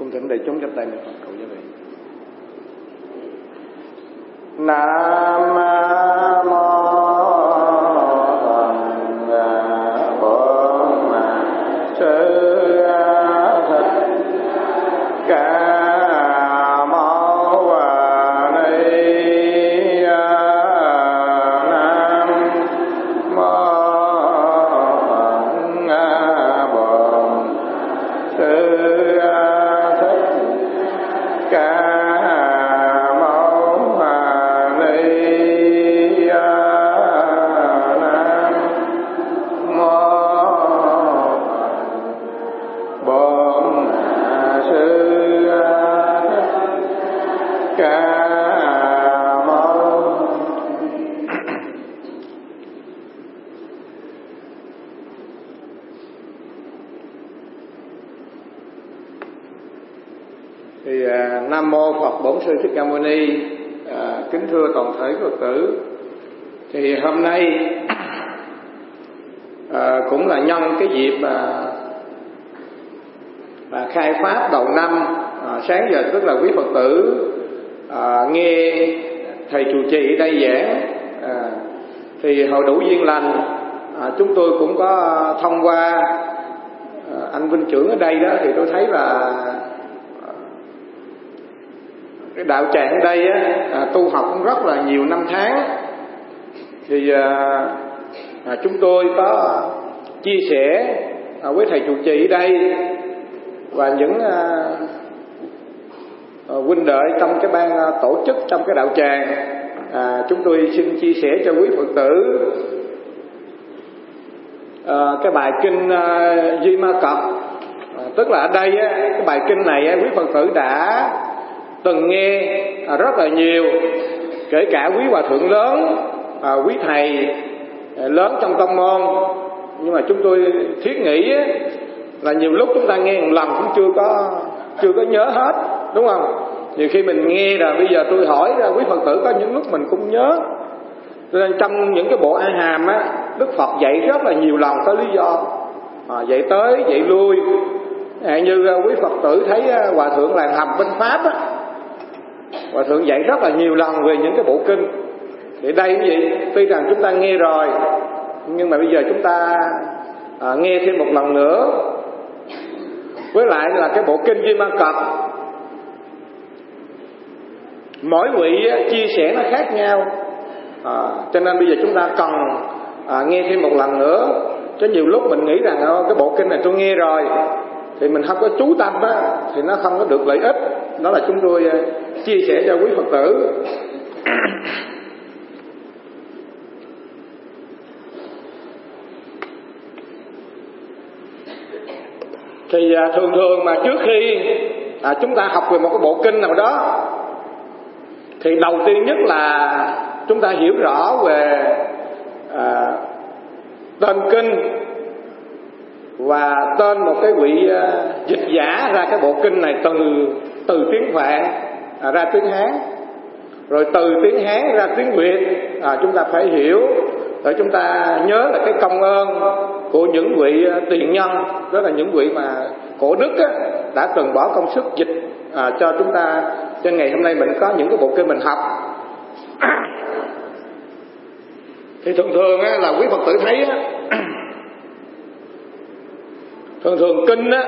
cùng thỉnh đại chúng chắp tay niệm phật cầu như vậy. Nam pháp đầu năm à, sáng giờ rất là quý phật tử à, nghe thầy trụ trì đây giảng à, thì hội đủ duyên lành à, chúng tôi cũng có thông qua à, anh vinh trưởng ở đây đó thì tôi thấy là à, cái đạo tràng ở đây á, à, tu học cũng rất là nhiều năm tháng. Thì à, à, chúng tôi có chia sẻ à, với thầy trụ trì ở đây và những ờ, ờ, huynh đệ trong cái ban ờ, tổ chức trong cái đạo tràng. À, chúng tôi xin chia sẻ cho quý phật tử à, cái bài kinh à, Di Ma Cập. À, tức là ở đây á, cái bài kinh này á, quý phật tử đã từng nghe à, rất là nhiều. Kể cả quý hòa thượng lớn à, quý thầy à, lớn trong tâm môn. Nhưng mà chúng tôi thiết nghĩ là nhiều lúc chúng ta nghe một lần cũng chưa có chưa có nhớ hết đúng không? Nhiều khi mình nghe là bây giờ tôi hỏi ra quý phật tử có những lúc mình cũng nhớ. Cho nên trong những cái bộ a hàm á đức phật dạy rất là nhiều lần có lý do. À, dạy tới dạy lui. À, như à, quý phật tử thấy à, hòa thượng làng hầm bên pháp á Hòa Thượng dạy rất là nhiều lần về những cái bộ kinh. Thì đây cái vậy Tuy rằng chúng ta nghe rồi Nhưng mà bây giờ chúng ta à, nghe thêm một lần nữa. Với lại là cái bộ kinh Duy Ma Cập. Mỗi vị chia sẻ nó khác nhau. À, Cho nên bây giờ chúng ta cần à, nghe thêm một lần nữa. Chứ nhiều lúc mình nghĩ rằng cái bộ kinh này tôi nghe rồi thì mình không có chú tâm á thì nó không có được lợi ích. Đó là chúng tôi à, chia sẻ cho quý phật tử. Thì à, thường thường mà trước khi à, chúng ta học về một cái bộ kinh nào đó thì đầu tiên nhất là chúng ta hiểu rõ về à, tên kinh và tên một cái vị à, dịch giả ra cái bộ kinh này từ từ tiếng phạn à, ra tiếng hán. Rồi từ tiếng hán ra tiếng việt à, chúng ta phải hiểu để chúng ta nhớ là cái công ơn của những vị à, tiền nhân đó là những vị mà cổ đức á, đã từng bỏ công sức dịch à, cho chúng ta. Trên ngày hôm nay mình có những cái bộ kinh mình học. Thì thường thường á, là quý phật tử thấy á, thường thường kinh á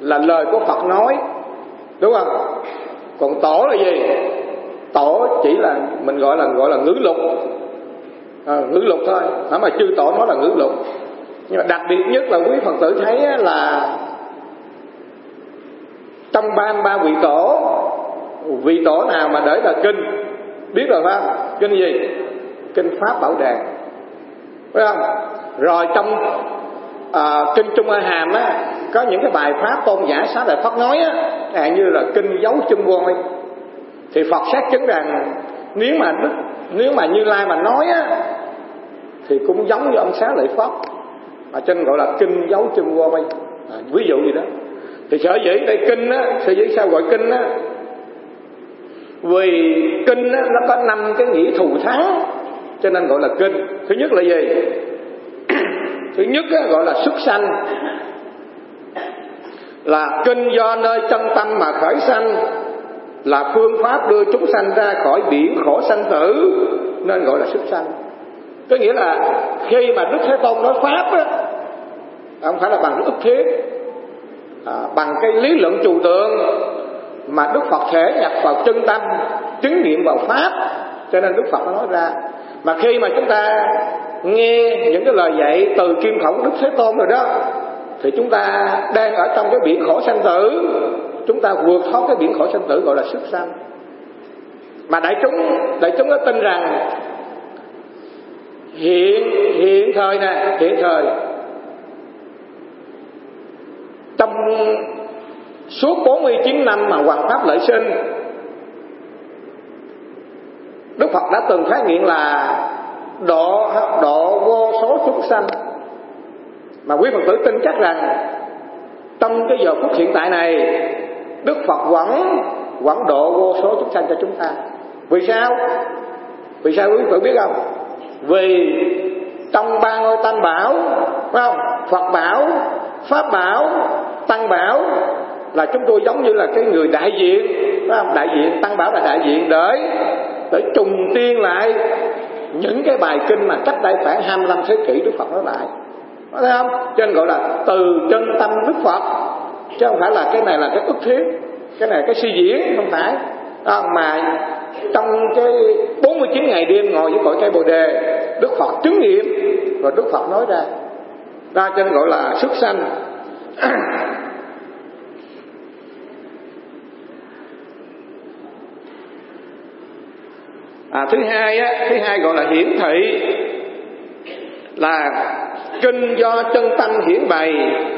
là lời của phật nói đúng không? Còn tổ là gì? Tổ chỉ là mình gọi là gọi là ngữ lục à, ngữ lục thôi. Hả mà chư tổ nói là ngữ lục nhưng mà đặc biệt nhất là quý phật tử thấy là trong ba ba vị tổ vị tổ nào mà để là kinh biết rồi phải không? Kinh gì? Kinh pháp bảo đàn. Phải không? Rồi trong à, kinh trung a hàm á có những cái bài pháp tôn giả xá lợi phật nói á à, như là kinh dấu chân voi thì phật xác chứng rằng nếu mà đức nếu mà như lai mà nói á thì cũng giống như ông xá lợi pháp. Mà trên gọi là kinh dấu chân voi à, ví dụ gì đó. Thì sở dĩ đây kinh á sở dĩ sao gọi kinh á? Vì kinh á, nó có năm cái nghĩa thù thắng cho nên gọi là kinh. Thứ nhất là gì? Thứ nhất á, gọi là xuất sanh. Là kinh do nơi chân tâm mà khởi sanh là phương pháp đưa chúng sanh ra khỏi biển khổ sanh tử nên gọi là xuất sanh có nghĩa là khi mà đức thế tôn nói pháp á không phải là bằng ức thiết à, bằng cái lý luận trừu tượng mà đức phật thể nhập vào chân tâm chứng nghiệm vào pháp cho nên đức phật nó nói ra. Mà khi mà chúng ta nghe những cái lời dạy từ kim khẩu đức thế tôn rồi đó thì chúng ta đang ở trong cái biển khổ sanh tử. Chúng ta vượt thoát cái biển khổ sanh tử gọi là xuất sanh. Mà đại chúng đại chúng nó tin rằng hiện hiện thời nè, hiện thời. Trong suốt 49 năm mà hoàng pháp lợi sinh, Đức Phật đã từng phát hiện là độ độ vô số chúng sanh. Mà quý phật tử tin chắc rằng, trong cái giờ phút hiện tại này, Đức Phật vẫn vẫn độ vô số chúng sanh cho chúng ta. Vì sao? Vì sao quý phật biết không? Vì trong ba ngôi tam bảo phải không? Phật bảo Pháp bảo Tăng bảo là chúng tôi giống như là cái người đại diện phải không? đại diện tăng bảo là đại diện để để trùng tiên lại những cái bài kinh mà cách đây khoảng 25 thế kỷ Đức Phật nói lại. Có thấy không? Cho nên gọi là từ chân tâm Đức Phật. Chứ không phải là cái này là cái ức thiết cái này cái suy diễn không phải. À, mà trong cái 49 ngày đêm ngồi với cội cây bồ đề Đức Phật chứng nghiệm và Đức Phật nói ra. Ra cho nên gọi là xuất sanh. À, thứ hai á thứ hai gọi là hiển thị là kinh do chân tâm hiển bày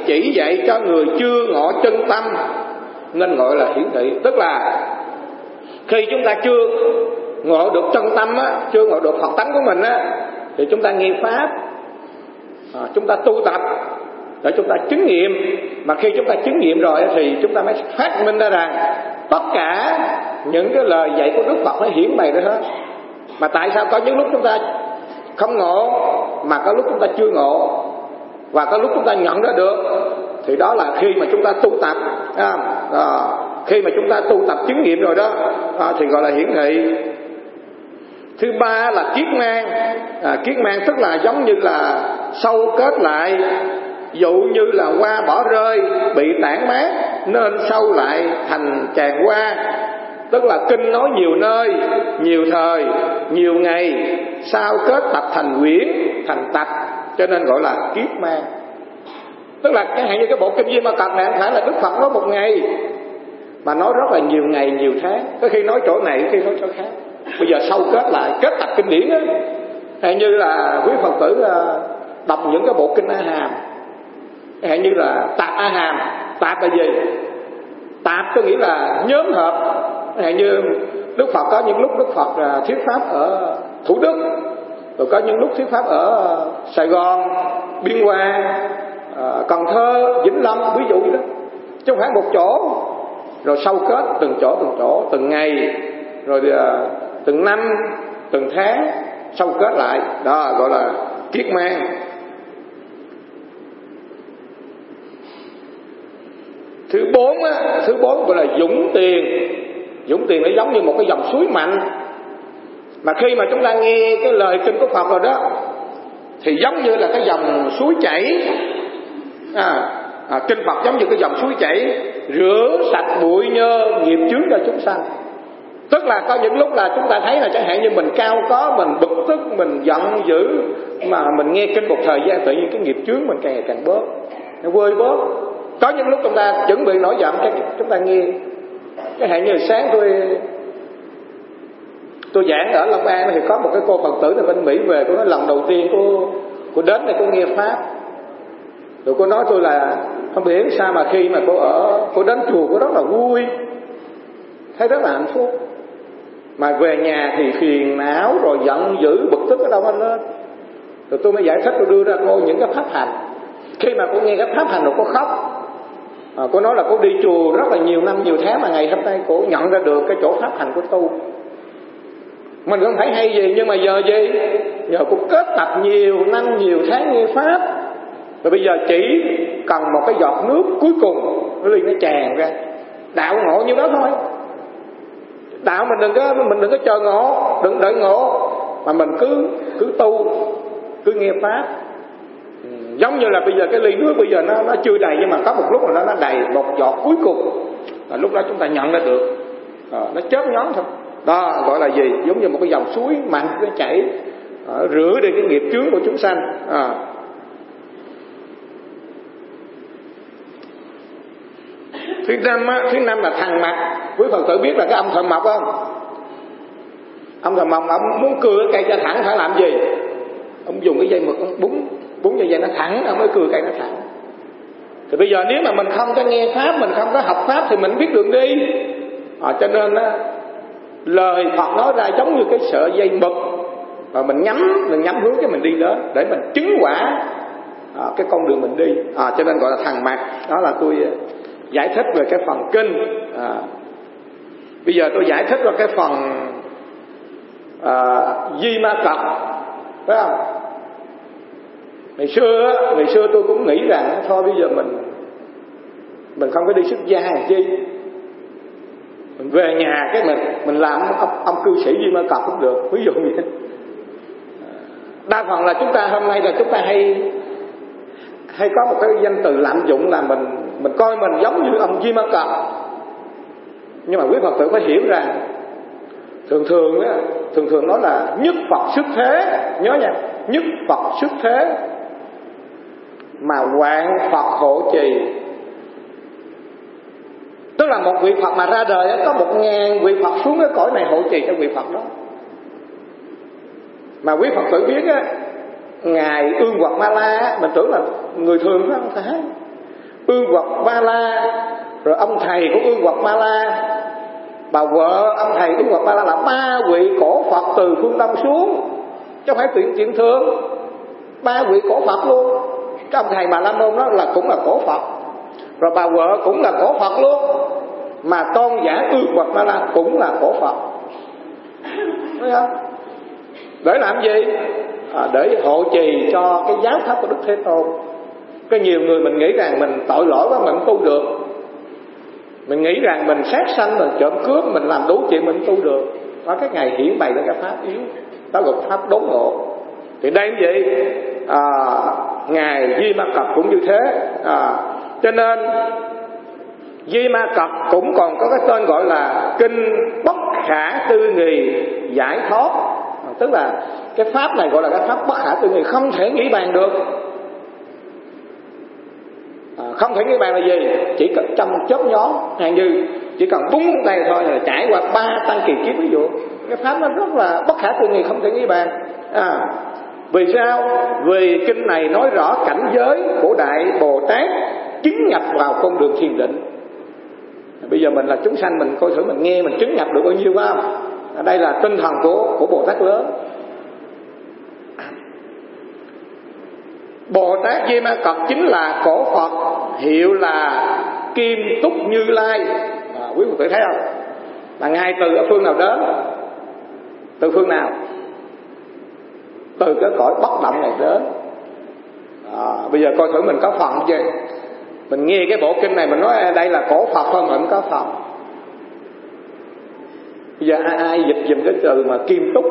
chỉ dạy cho người chưa ngộ chân tâm nên gọi là hiển thị. Tức là khi chúng ta chưa ngộ được chân tâm á chưa ngộ được phật tánh của mình á thì chúng ta nghe pháp à, chúng ta tu tập để chúng ta chứng nghiệm mà khi chúng ta chứng nghiệm rồi thì chúng ta mới phát minh ra rằng tất cả những cái lời dạy của đức phật nó hiển bày ra hết mà tại sao có những lúc chúng ta không ngộ mà có lúc chúng ta chưa ngộ và có lúc chúng ta nhận ra được thì đó là khi mà chúng ta tu tập à, à, khi mà chúng ta tu tập chứng nghiệm rồi đó à, thì gọi là hiển thị. Thứ ba là kiết mang. À, kiết mang tức là giống như là sâu kết lại dụ như là hoa bỏ rơi bị tản mát nên sâu lại thành tràn hoa. Tức là kinh nói nhiều nơi nhiều thời nhiều ngày sao kết tập thành quyển thành tập cho nên gọi là kiết mang. Tức là chẳng hạn như cái bộ kinh di ma cật này phải là đức phật nói một ngày mà nói rất là nhiều ngày, nhiều tháng. Có khi nói chỗ này, có khi nói chỗ khác. Bây giờ sâu kết lại, kết tập kinh điển á. Hay như là quý phật tử à, đọc những cái bộ kinh a hàm. Hay như là tạp a hàm. Tạp là gì? Tạp có nghĩa là nhóm hợp hay như đức phật, có những lúc đức phật à, thuyết pháp ở thủ đức. Rồi có những lúc thuyết pháp ở sài gòn, biên hòa à, cần thơ, vĩnh long, ví dụ như đó. Chứ không phải một chỗ rồi sâu kết từng chỗ từng chỗ từng ngày rồi à, từng năm từng tháng sâu kết lại. Đó gọi là kiết mang. Thứ bốn á, thứ bốn gọi là dũng tiền. Dũng tiền nó giống như một cái dòng suối mạnh. Mà khi mà chúng ta nghe cái lời kinh của phật rồi đó thì giống như là cái dòng suối chảy. À, à, kinh phật giống như cái dòng suối chảy rửa sạch bụi nhơ nghiệp chướng cho chúng sanh. Tức là có những lúc là chúng ta thấy là chẳng hạn như mình cao có, mình bực tức, mình giận dữ, mà mình nghe kinh một thời gian tự nhiên cái nghiệp chướng mình càng ngày càng bớt, nó vơi bớt. Có những lúc chúng ta chuẩn bị nổi giận, cái chúng ta nghe. Cái hạn như sáng tôi tôi giảng ở Long An thì có một cái cô Phật tử từ bên Mỹ về, cô nói lần đầu tiên cô cô đến đây cô nghe pháp. Rồi cô nói tôi là không biết sao mà khi mà cô ở cô đến chùa cô rất là vui. Thấy rất là hạnh phúc. Mà về nhà thì phiền não rồi giận dữ bực tức ở đâu anh lên. Rồi tôi mới giải thích tôi đưa ra cô những cái pháp hành. Khi mà cô nghe cái pháp hành rồi cô khóc. À, cô nói là cô đi chùa rất là nhiều năm nhiều tháng mà ngày hôm nay cô nhận ra được cái chỗ pháp hành của tu mình không thấy hay gì nhưng mà giờ gì? Giờ cô kết tập nhiều năm nhiều tháng nghe pháp và bây giờ chỉ cần một cái giọt nước cuối cùng cái ly nó tràn ra. Đạo ngộ như đó thôi. Đạo mình đừng có mình đừng có chờ ngộ đừng đợi ngộ. Mà mình cứ cứ tu cứ nghe pháp. Ừ, giống như là bây giờ cái ly nước bây giờ nó nó chưa đầy nhưng mà có một lúc là nó nó đầy một giọt cuối cùng. Là lúc đó chúng ta nhận ra được. À, nó chớp nhóm thôi. Đó gọi là gì? Giống như một cái dòng suối mạnh nó chảy à, rửa đi cái nghiệp chướng của chúng sanh. À. thứ năm á, thứ năm là thằng mặt quý phật tử biết là cái ông thợ mộc không? Ông thợ mộc ông muốn cưa cây cho thẳng phải làm gì? Ông dùng cái dây mực ông búng búng dây dây nó thẳng ông mới cưa cây nó thẳng. Thì bây giờ nếu mà mình không có nghe pháp mình không có học pháp thì mình biết đường đi. À, cho nên á, lời Phật nói ra giống như cái sợi dây mực. Và mình nhắm mình nhắm hướng cái mình đi đó để mình chứng quả à, cái con đường mình đi. À, cho nên gọi là thằng mặt đó là tôi giải thích về cái phần kinh. À, bây giờ tôi giải thích vào cái phần à, di ma cập phải không? Ngày xưa ngày xưa tôi cũng nghĩ rằng thôi bây giờ mình mình không có đi xuất gia làm chi. Mình về nhà cái mình mình làm ông, ông cư sĩ di ma cập cũng được ví dụ như thế. Đa phần là chúng ta hôm nay là chúng ta hay hay có một cái danh từ lạm dụng là mình mình coi mình giống như ông Di Ma Cập nhưng mà quý Phật tử phải hiểu rằng thường thường á, thường thường nói là nhất Phật xuất thế. Nhớ nha nhất Phật xuất thế. Mà hoạn Phật hộ trì. Tức là một vị Phật mà ra đời có một ngàn vị Phật xuống cái cõi này hộ trì cho vị Phật đó. Mà quý Phật tử biết á ngài ương hoặc ma la mình tưởng là người thường đó không phải ương vật ma la rồi ông thầy của ương vật ma la. Bà vợ ông thầy ương vật ma la là ba vị cổ phật từ phương đông xuống chứ không phải chuyện chuyện thường ba vị cổ phật luôn cái ông thầy bà la môn đó là cũng là cổ phật. Rồi bà vợ cũng là cổ phật luôn mà tôn giả ương vật ma la cũng là cổ phật. Thấy không? Để làm gì? À, để hộ trì cho cái giáo pháp của đức thế tôn có nhiều người mình nghĩ rằng mình tội lỗi quá mình tu được. Mình nghĩ rằng mình sát sanh mình trộm cướp mình làm đủ chuyện mình tu được. Có cái ngày hiển bày ra cái pháp yếu đó gọi pháp đốn ngộ. Thì đây như vậy à, ngài di ma cập cũng như thế. À, cho nên di ma cập cũng còn có cái tên gọi là kinh bất khả tư nghì giải thoát. Tức là cái pháp này gọi là cái pháp bất khả tư nghì không thể nghĩ bàn được à, không thể nghĩ bàn là gì. Chỉ cần trong chớp nhóm hàng như chỉ cần búng một tay thôi là trải qua ba tăng kỳ kiếp ví dụ cái pháp nó rất là bất khả tư nghị không thể nghĩ bàn. À, vì sao? Vì kinh này nói rõ cảnh giới của đại bồ tát chứng nhập vào con đường thiền định. Bây giờ mình là chúng sanh mình coi thử mình nghe mình chứng nhập được bao nhiêu không? Đây là tinh thần của của bồ tát lớn. Bồ Tát Di Ma Cật chính là cổ Phật hiệu là Kim Túc Như Lai. À, quý vị thấy không? Là ngài từ ở phương nào đến? Từ phương nào? Từ cái cõi bất động này đến. À, bây giờ coi thử mình có phần chưa? Mình nghe cái bộ kinh này mình nói à, đây là cổ Phật thôi mình có phần bây giờ ai, ai dịch dùm cái từ mà kim túc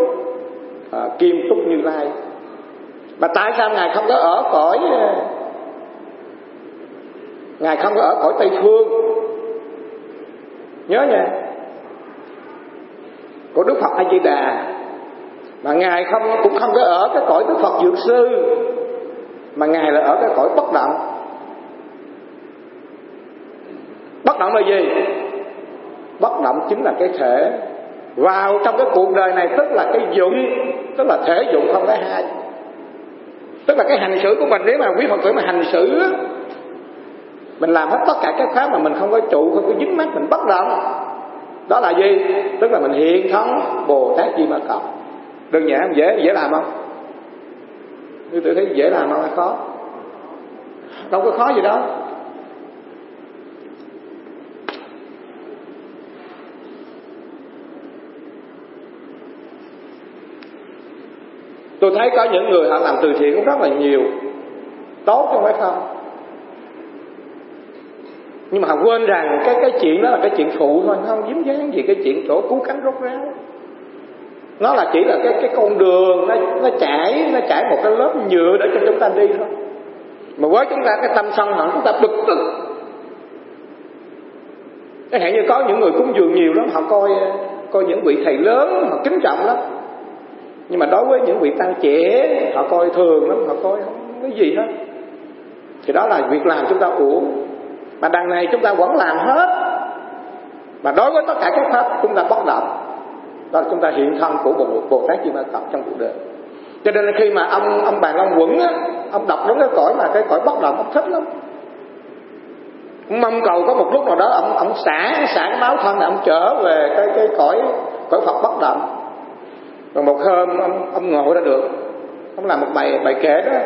à, kim túc như lai mà tại sao ngài không có ở cõi ờ, ngài không có ở cõi tây phương? Nhớ nha. Của đức phật a di đà mà ngài không, cũng không có ở cái cõi đức phật dược sư. Mà ngài là ở cái cõi bất động. Bất động là gì? Bất động chính là cái thể. Vào trong cái cuộc đời này, tức là cái dụng, tức là thể dụng không có hai tức là cái hành xử của mình, nếu mà quý phật tử mà hành xử mình làm hết tất cả các pháp mà mình không có trụ, không có dính mắt, mình bất động. Đó là gì? Tức là mình hiện thống bồ tát di ma cập. Đơn giản, dễ dễ làm không? Như tôi thấy dễ làm không? Hay khó? Đâu có khó gì đâu. Tôi thấy có những người họ làm từ thiện cũng rất là nhiều. Tốt chứ không phải không. Nhưng mà họ quên rằng cái cái chuyện đó là cái chuyện phụ thôi không dính dáng gì cái chuyện chỗ cứu cánh rốt ráo. Nó là chỉ là cái cái con đường, nó nó chảy nó chảy một cái lớp nhựa để cho chúng ta đi thôi. Mà với chúng ta, cái tâm sân hận chúng ta bực tức. Cái hạn như có những người cúng dường nhiều lắm, họ coi coi những vị thầy lớn, họ kính trọng lắm nhưng mà đối với những vị tăng trẻ họ coi thường lắm, họ coi không cái gì hết. Thì đó là việc làm chúng ta uổng. Mà đằng này chúng ta vẫn làm hết. Mà đối với tất cả các pháp, chúng ta bất động. Đó là chúng ta hiện thân của một bồ tát di ma tập trong cuộc đời. Cho nên khi mà ông ông bàn long quẩn á, ông đọc đúng cái cõi mà cái cõi bất động, ông thích lắm. Mong cầu có một lúc nào đó ông ông xả xả cái báo thân là ông trở về cái cái cõi cõi phật bất động rồi một hôm ông ông ngộ ra được. Ông làm một bài bài kể đó.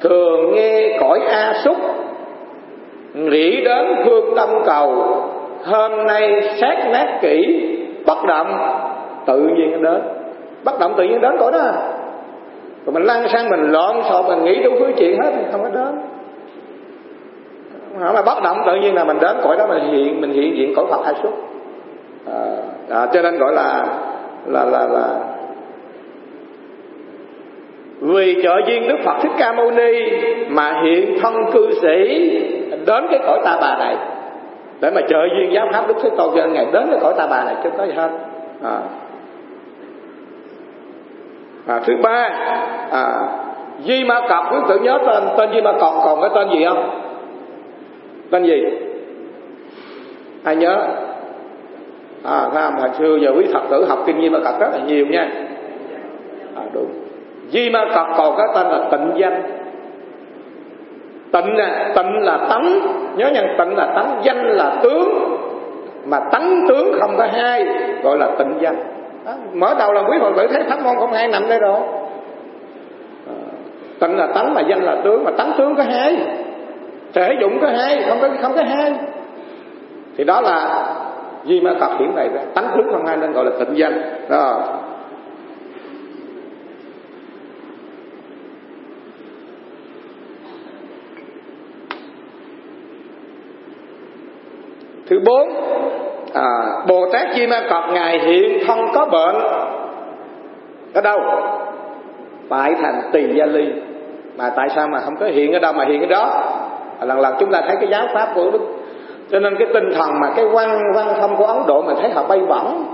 Thường nghe cõi a súc nghĩ đến phương tâm cầu hôm nay xét nát kỹ bất động tự nhiên đến. Bất động tự nhiên đến cõi đó. Rồi mình lăn sang mình lộn xộn mình nghĩ đủ thứ chuyện hết thì không có đến. Mà bất động tự nhiên là mình đến cõi đó mình hiện mình hiện diện cõi phật hai suốt à, à, cho nên gọi là là là là vì trợ duyên đức phật thích ca mâu ni mà hiện thân cư sĩ đến cái cõi ta bà này. Để mà trợ duyên giáo pháp đức thế tôn cho ngày đến cái cõi ta bà này chứ có gì hết. À. À, thứ ba à, di ma cọc quý tự nhớ tên tên di ma cọc còn cái tên gì không? Tên gì? Ai nhớ? À thấy không? Hồi xưa giờ quý thật tử học kinh di ma cọc rất là nhiều nha. À, đúng di ma cọc còn cái tên là tịnh danh. Tịnh là tịnh là tánh. Nhớ nhận tịnh là tánh, danh là tướng. Mà tánh tướng không có hai, gọi là tịnh danh. Đó. mở đầu là quý phật tử thấy pháp môn không hai nằm đây rồi. À, tịnh là tánh mà danh là tướng, mà tánh tướng có hai. Thể dụng có hai, không có không có hai. Thì đó là di ma cập hiển này tánh tướng không hai nên gọi là tịnh danh. Đó thứ bốn à, bồ tát di ma cọp ngài hiện thân có bệnh. Ở đâu? Tại thành tỳ gia ly. Mà tại sao mà không có hiện ở đâu mà hiện ở đó? À, lần lần chúng ta thấy cái giáo pháp của đức. Cho nên cái tinh thần mà cái văn văn thông của ấn độ mình thấy họ bay bổng.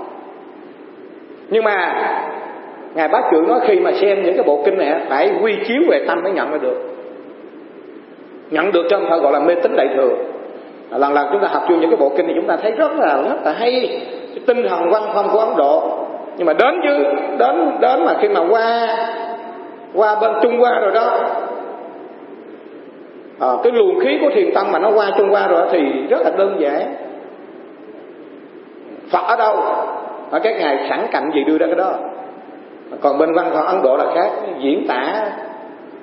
Nhưng mà ngài bác trưởng nói khi mà xem những cái bộ kinh này phải quy chiếu về tâm mới nhận ra được. Nhận được cho không phải gọi là mê tín đại thừa lần lần chúng ta học chung những cái bộ kinh thì chúng ta thấy rất là rất là hay. Cái tinh thần văn phong của ấn độ. Nhưng mà đến chứ đến đến mà khi mà qua qua bên trung hoa rồi đó à, cái luồng khí của thiền tâm mà nó qua trung hoa rồi thì rất là đơn giản. Phật ở đâu? Ở các ngài sẵn cạnh gì đưa ra cái đó. Còn bên văn phong ấn độ là khác diễn tả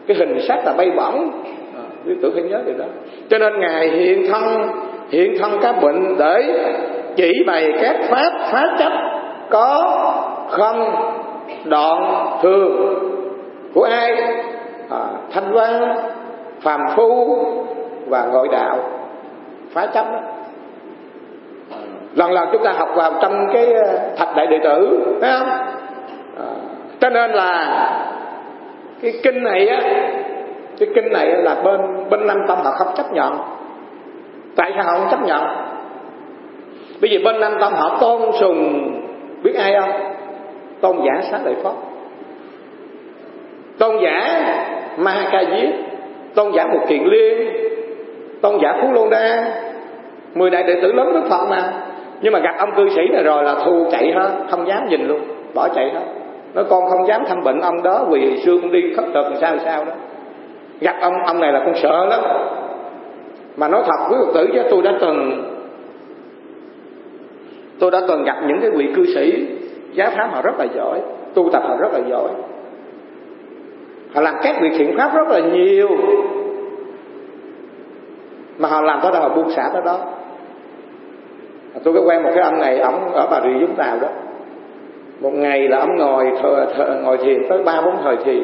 cái hình sắc là bay bổng quý tử phải nhớ điều đó. Cho nên ngài hiện thân hiện thân các bệnh để chỉ bày các pháp phá chấp có không đoạn thường của ai? À, thanh văn phàm phu và ngội đạo. Phá chấp đó. Lần lần chúng ta học vào trong cái ờ, thạch đại đệ tử thấy không? À, cho nên là cái kinh này á cái kinh này là bên bên nam tông họ không chấp nhận. Tại sao họ không chấp nhận? Bởi vì bên nam tông họ tôn sùng, biết ai không? Tôn giả xá lợi phất. Tôn giả ma ca diếp. Tôn giả một kiền liên. Tôn giả phú lô đa. Mười đại đệ tử lớn đức phật mà. Nhưng mà gặp ông cư sĩ này rồi là thu chạy hết, không dám nhìn luôn, bỏ chạy hết. Nó con không dám thăm bệnh ông đó vì xưa đi khất thực sao sao đó gặp ông ông này là con sợ lắm. Mà nói thật với phật tử chứ tôi đã từng tôi đã từng gặp những cái vị cư sĩ giá pháp họ rất là giỏi tu tập họ rất là giỏi. Họ làm các việc thiện pháp rất là nhiều. Mà họ làm tới đâu họ buông xả tới đó. Tôi có quen một cái ông này ông ở bà rịa vũng tàu đó. Một ngày là ông ngồi thờ, thờ, ngồi thiền tới ba bốn thời thiền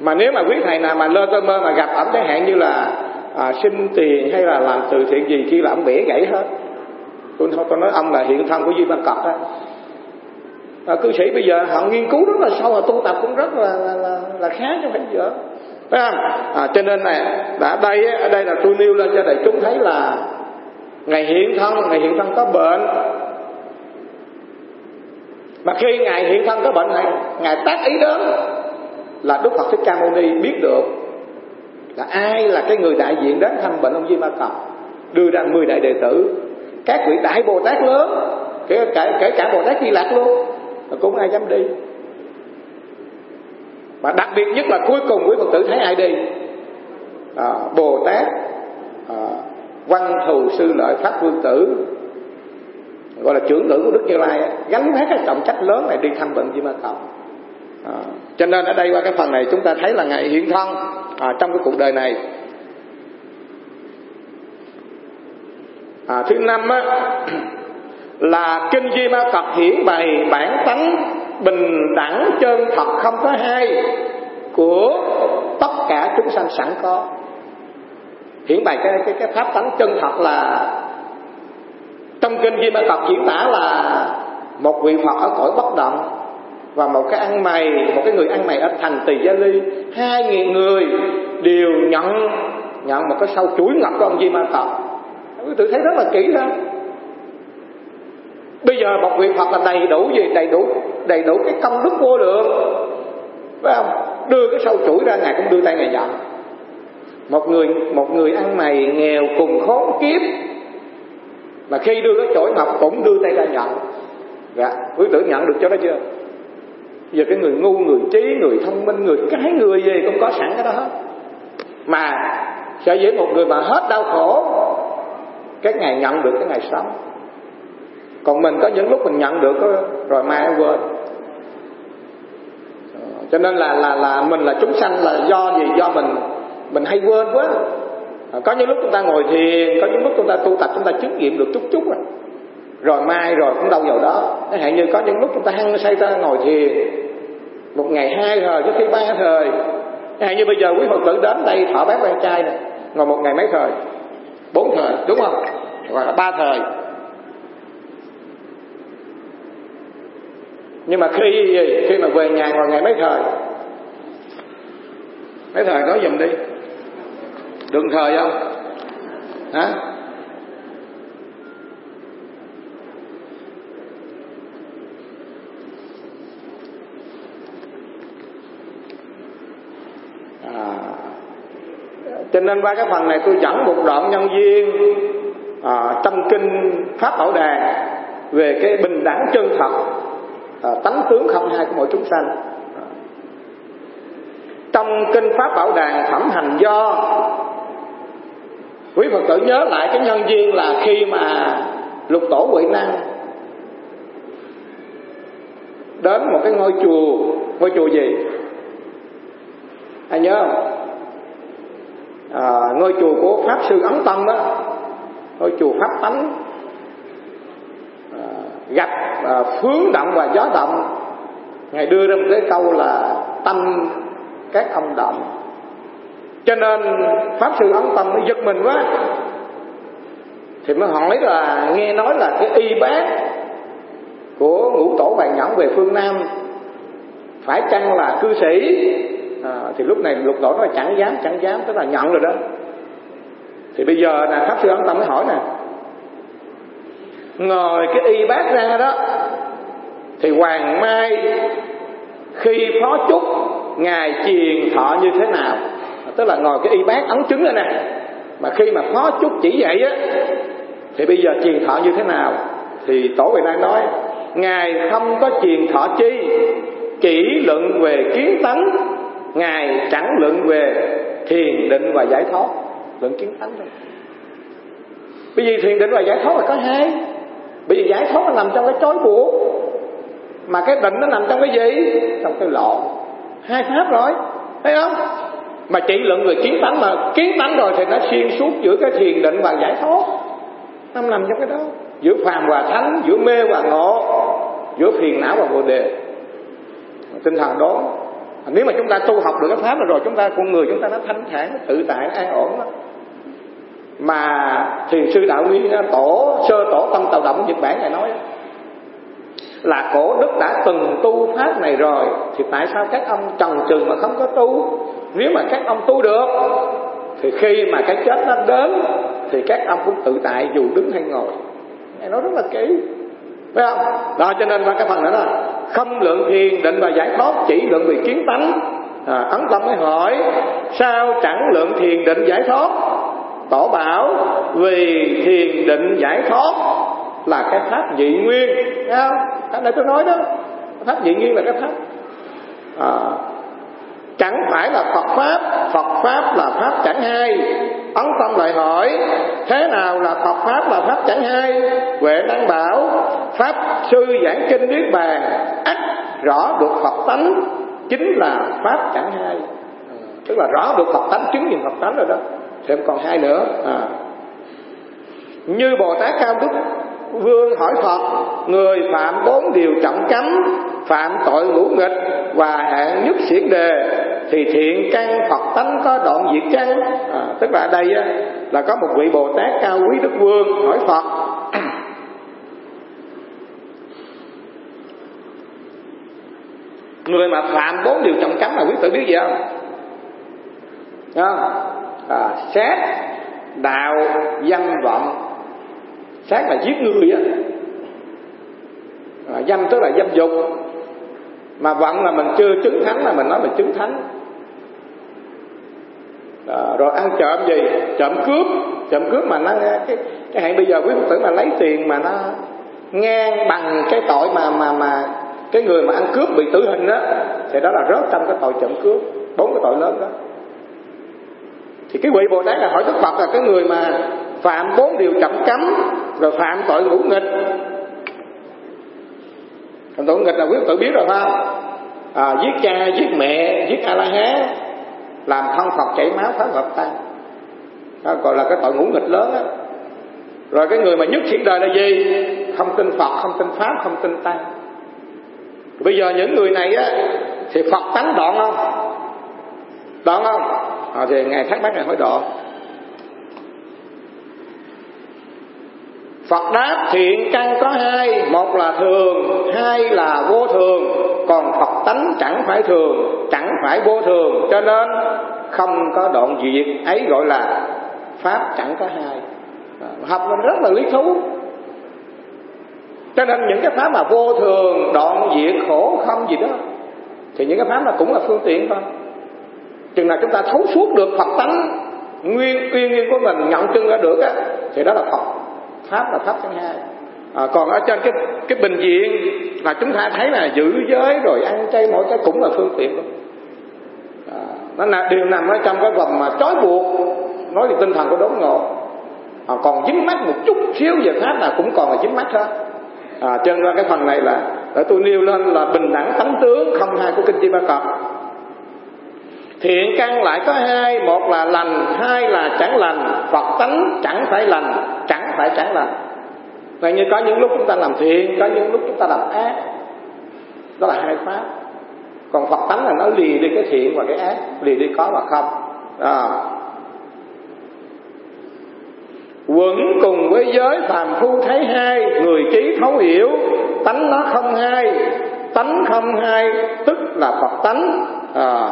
mà nếu mà quý thầy nào mà lơ tơ mơ mà gặp ổng chẳng hạn như là à, xin tiền hay là làm từ thiện gì khi là ổng bẻ gãy hết. Tôi tôi nói ông là hiện thân của duy ban cọc á. À, cư sĩ bây giờ họ nghiên cứu rất là sâu và tu tập cũng rất là là, là, là khá chứ phải giữa phải không? À, cho nên này đã đây ở đây là tôi nêu lên cho đại chúng thấy là ngày hiện thân ngày hiện thân có bệnh. Mà khi ngài hiện thân có bệnh này ngài tác ý đến là đức phật thích ca mâu ni biết được là ai là cái người đại diện đến thăm bệnh ông di ma cập đưa ra 10 đại đệ tử. Các vị đại bồ tát lớn kể cả kể cả bồ tát di lạc luôn mà cũng ai dám đi. Và đặc biệt nhất là cuối cùng quý phật tử thấy ai đi? À, bồ tát à, văn thù sư lợi pháp vương tử gọi là trưởng nữ của đức như lai gánh hết cái trọng trách lớn này đi thăm bệnh di ma cập à, cho nên ở đây qua cái phần này chúng ta thấy là ngài hiện thân à, trong cái cuộc đời này. À, thứ năm á, là kinh di ma cập hiển bày bản tánh bình đẳng chân thật không có hai của tất cả chúng sanh sẵn có. Hiển bày cái cái cái pháp tánh chân thật là trong kinh di ma cập diễn tả là một vị phật ở cõi bất động và một cái ăn mày, một cái người ăn mày ở thành tỳ gia ly, hai nghìn người đều nhận nhận một cái sâu chuỗi ngọc của ông di ma cập quý tử thấy rất là kỹ đó bây giờ một vị phật là đầy đủ gì? Đầy đủ đầy đủ cái công đức vô lượng. Phải không? Đưa cái sâu chuỗi ra, ngài cũng đưa tay ngài nhận một người một người ăn mày nghèo cùng khốn kiếp, mà khi đưa cái chổi ngọc cũng đưa tay ra nhận. Dạ quý tử nhận được cho đó chưa? Giờ cái người ngu, người trí, người thông minh, người cái người gì cũng có sẵn cái đó hết. Mà sẽ dễ một người mà hết đau khổ, cái ngày nhận được, cái ngày sống. Còn mình có những lúc mình nhận được rồi mai quên. Cho nên là là là mình là chúng sanh là do gì? Do mình mình hay quên quá. Có những lúc chúng ta ngồi thiền, có những lúc chúng ta tu tập, chúng ta chứng nghiệm được chút chút rồi rồi mai rồi cũng đâu vào đó. Nó hạn như có những lúc chúng ta hăng say, ta ngồi thiền. Một ngày hai thời trước khi ba thời. Hạn như bây giờ quý phật tử đến đây thọ bát quan trai này ngồi một ngày mấy thời? Bốn thời, đúng không? Gọi là ba thời. Nhưng mà khi khi mà về nhà ngồi ngày mấy thời? Mấy thời nói giùm đi. Đừng thời không? Hả à, cho nên qua cái phần này tôi dẫn một đoạn nhân viên à, trong kinh pháp bảo đàn về cái bình đẳng chân thật à, tánh tướng không hai của mỗi chúng sanh. Trong kinh pháp bảo đàn phẩm hành do quý phật tử nhớ lại cái nhân duyên là khi mà lục tổ huệ năng đến một cái ngôi chùa ngôi chùa gì? Ai nhớ không? À, ngôi chùa của pháp sư ấn tâm đó ngôi chùa pháp tánh à, gặp à, phướng động và gió động. Ngài đưa ra một cái câu là tâm các ông động. Cho nên pháp sư ấn tâm nó giật mình quá. Thì mới hỏi là nghe nói là cái y bác của ngũ tổ bàn nhẫn về phương nam phải chăng là cư sĩ? À, thì lúc này lục tổ nói chẳng dám chẳng dám tức là nhận rồi đó. Thì bây giờ là pháp sư ấn tâm mới hỏi nè. Ngồi cái y bát ra đó thì hoàng mai khi phó chúc ngài truyền thọ như thế nào? Tức là ngồi cái y bát ấn chứng lên nè. Mà khi mà phó chúc chỉ vậy á thì bây giờ truyền thọ như thế nào? Thì tổ về đang nói ngài không có truyền thọ chi chỉ luận về kiến tánh ngài chẳng luận về thiền định và giải thoát, luận kiến thánh thôi bởi vì thiền định và giải thoát là có hai bởi vì giải thoát nó nằm trong cái trói buộc. Mà cái định nó nằm trong cái gì? Trong cái lộ hai pháp rồi, thấy không? Mà chỉ luận về kiến tánh mà kiến tánh rồi thì nó xuyên suốt giữa cái thiền định và giải thoát. Nó nằm trong cái đó. Giữa phàm và thánh, giữa mê và ngộ, giữa phiền não và bồ đề. Tinh thần đó nếu mà chúng ta tu học được cái pháp này rồi, chúng ta, con người chúng ta nó thanh thản, nó tự tại nó an ổn đó mà thiền sư đạo nguyên tổ, sơ tổ tâm tạo động nhật bản này nói là cổ đức đã từng tu pháp này rồi, thì tại sao các ông trần trừ mà không có tu? Nếu mà các ông tu được, thì khi mà cái chết nó đến, thì các ông cũng tự tại dù đứng hay ngồi. Nghe nói rất là kỹ phải không? Đó cho nên là cái phần đó là không lượng thiền định và giải thoát chỉ lượng vì kiến tánh. À, ấn tâm mới hỏi sao chẳng lượng thiền định giải thoát? Tổ bảo vì thiền định giải thoát là cái pháp dị nguyên. Thấy không? Cái này tôi nói đó. Pháp dị nguyên là cái pháp. À, chẳng phải là Phật pháp Phật pháp là pháp chẳng hai. Ấn tâm lại hỏi thế nào là Phật pháp là pháp chẳng hai? Huệ năng bảo pháp sư giảng kinh niết bàn ắt rõ được Phật tánh chính là pháp chẳng hai. Tức là rõ được Phật tánh chứng nhìn Phật tánh rồi đó. Thêm còn hai nữa. À. như Bồ Tát Cao Đức Vương hỏi Phật Người phạm bốn điều trọng cấm Phạm tội ngũ nghịch Và hạng nhất xiển đề Thì thiện căn Phật tánh có đoạn diệt căn à, Tức là ở đây á, là có một vị Bồ Tát cao quý Đức Vương hỏi Phật Người mà phạm bốn điều trọng cấm là quý tử biết gì không? Không? À, xét đạo danh vọng. Sát là giết người á. À, dâm tức là dâm dục. Mà vọng là mình chưa chứng thánh là mình nói mình chứng thánh. À, rồi ăn trộm gì? Trộm cướp. Trộm cướp mà nó cái cái hạn bây giờ quý phật tử mà lấy tiền mà nó ngang bằng cái tội mà mà mà cái người mà ăn cướp bị tử hình đó thì đó là rớt trong cái tội trộm cướp bốn cái tội lớn đó. Thì cái vị bồ tát là hỏi đức phật là cái người mà phạm bốn điều trọng cấm rồi phạm tội ngũ nghịch. Phạm tội ngũ nghịch là quý tự biết rồi phải không? À, giết cha giết mẹ giết a la hán làm thân phật chảy máu phá hợp tan. Đó gọi là cái tội ngũ nghịch lớn á. Rồi cái người mà nhất thiện đời là gì? Không tin phật không tin pháp không tin tăng bây giờ những người này á thì phật tánh đoạn không? Đoạn không? À, thì ngài thắc mắc ngài hỏi đoạn. Phật đáp thiện căn có hai Một là thường Hai là vô thường. Còn Phật tánh chẳng phải thường Chẳng phải vô thường. Cho nên không có đoạn diệt Ấy gọi là Pháp chẳng có hai. À, học mình rất là lý thú. Cho nên những cái pháp mà vô thường Đoạn diệt khổ không gì đó Thì những cái pháp là cũng là phương tiện thôi. Chừng nào chúng ta thấu suốt được Phật tánh Nguyên uy nguyên của mình nhận chân ra được á Thì đó là Phật. Pháp là pháp thứ hai. À, còn ở trên cái cái bình diện mà chúng ta thấy là giữ giới rồi ăn chay mỗi cái cũng là phương tiện luôn à, nó là điều nằm ở trong cái vòng mà trói buộc nói về tinh thần của đốn ngộ. À, còn dính mắt một chút xíu về pháp là cũng còn là dính mắt hết à, cho nên cái phần này là để tôi nêu lên là bình đẳng tánh tướng không hai của kinh chi ba cập. Thiện căn lại có hai một là lành hai là chẳng lành. Phật tánh chẳng phải lành chẳng phải chẳng lành. Vậy như có những lúc chúng ta làm thiện có những lúc chúng ta làm ác. Đó là hai pháp. Còn phật tánh là nó lì đi cái thiện và cái ác lì đi có và không. À quẩn cùng với giới phàm phu thấy hai, người trí thấu hiểu, tánh nó không hai. Tánh không hai, tức là phật tánh. À.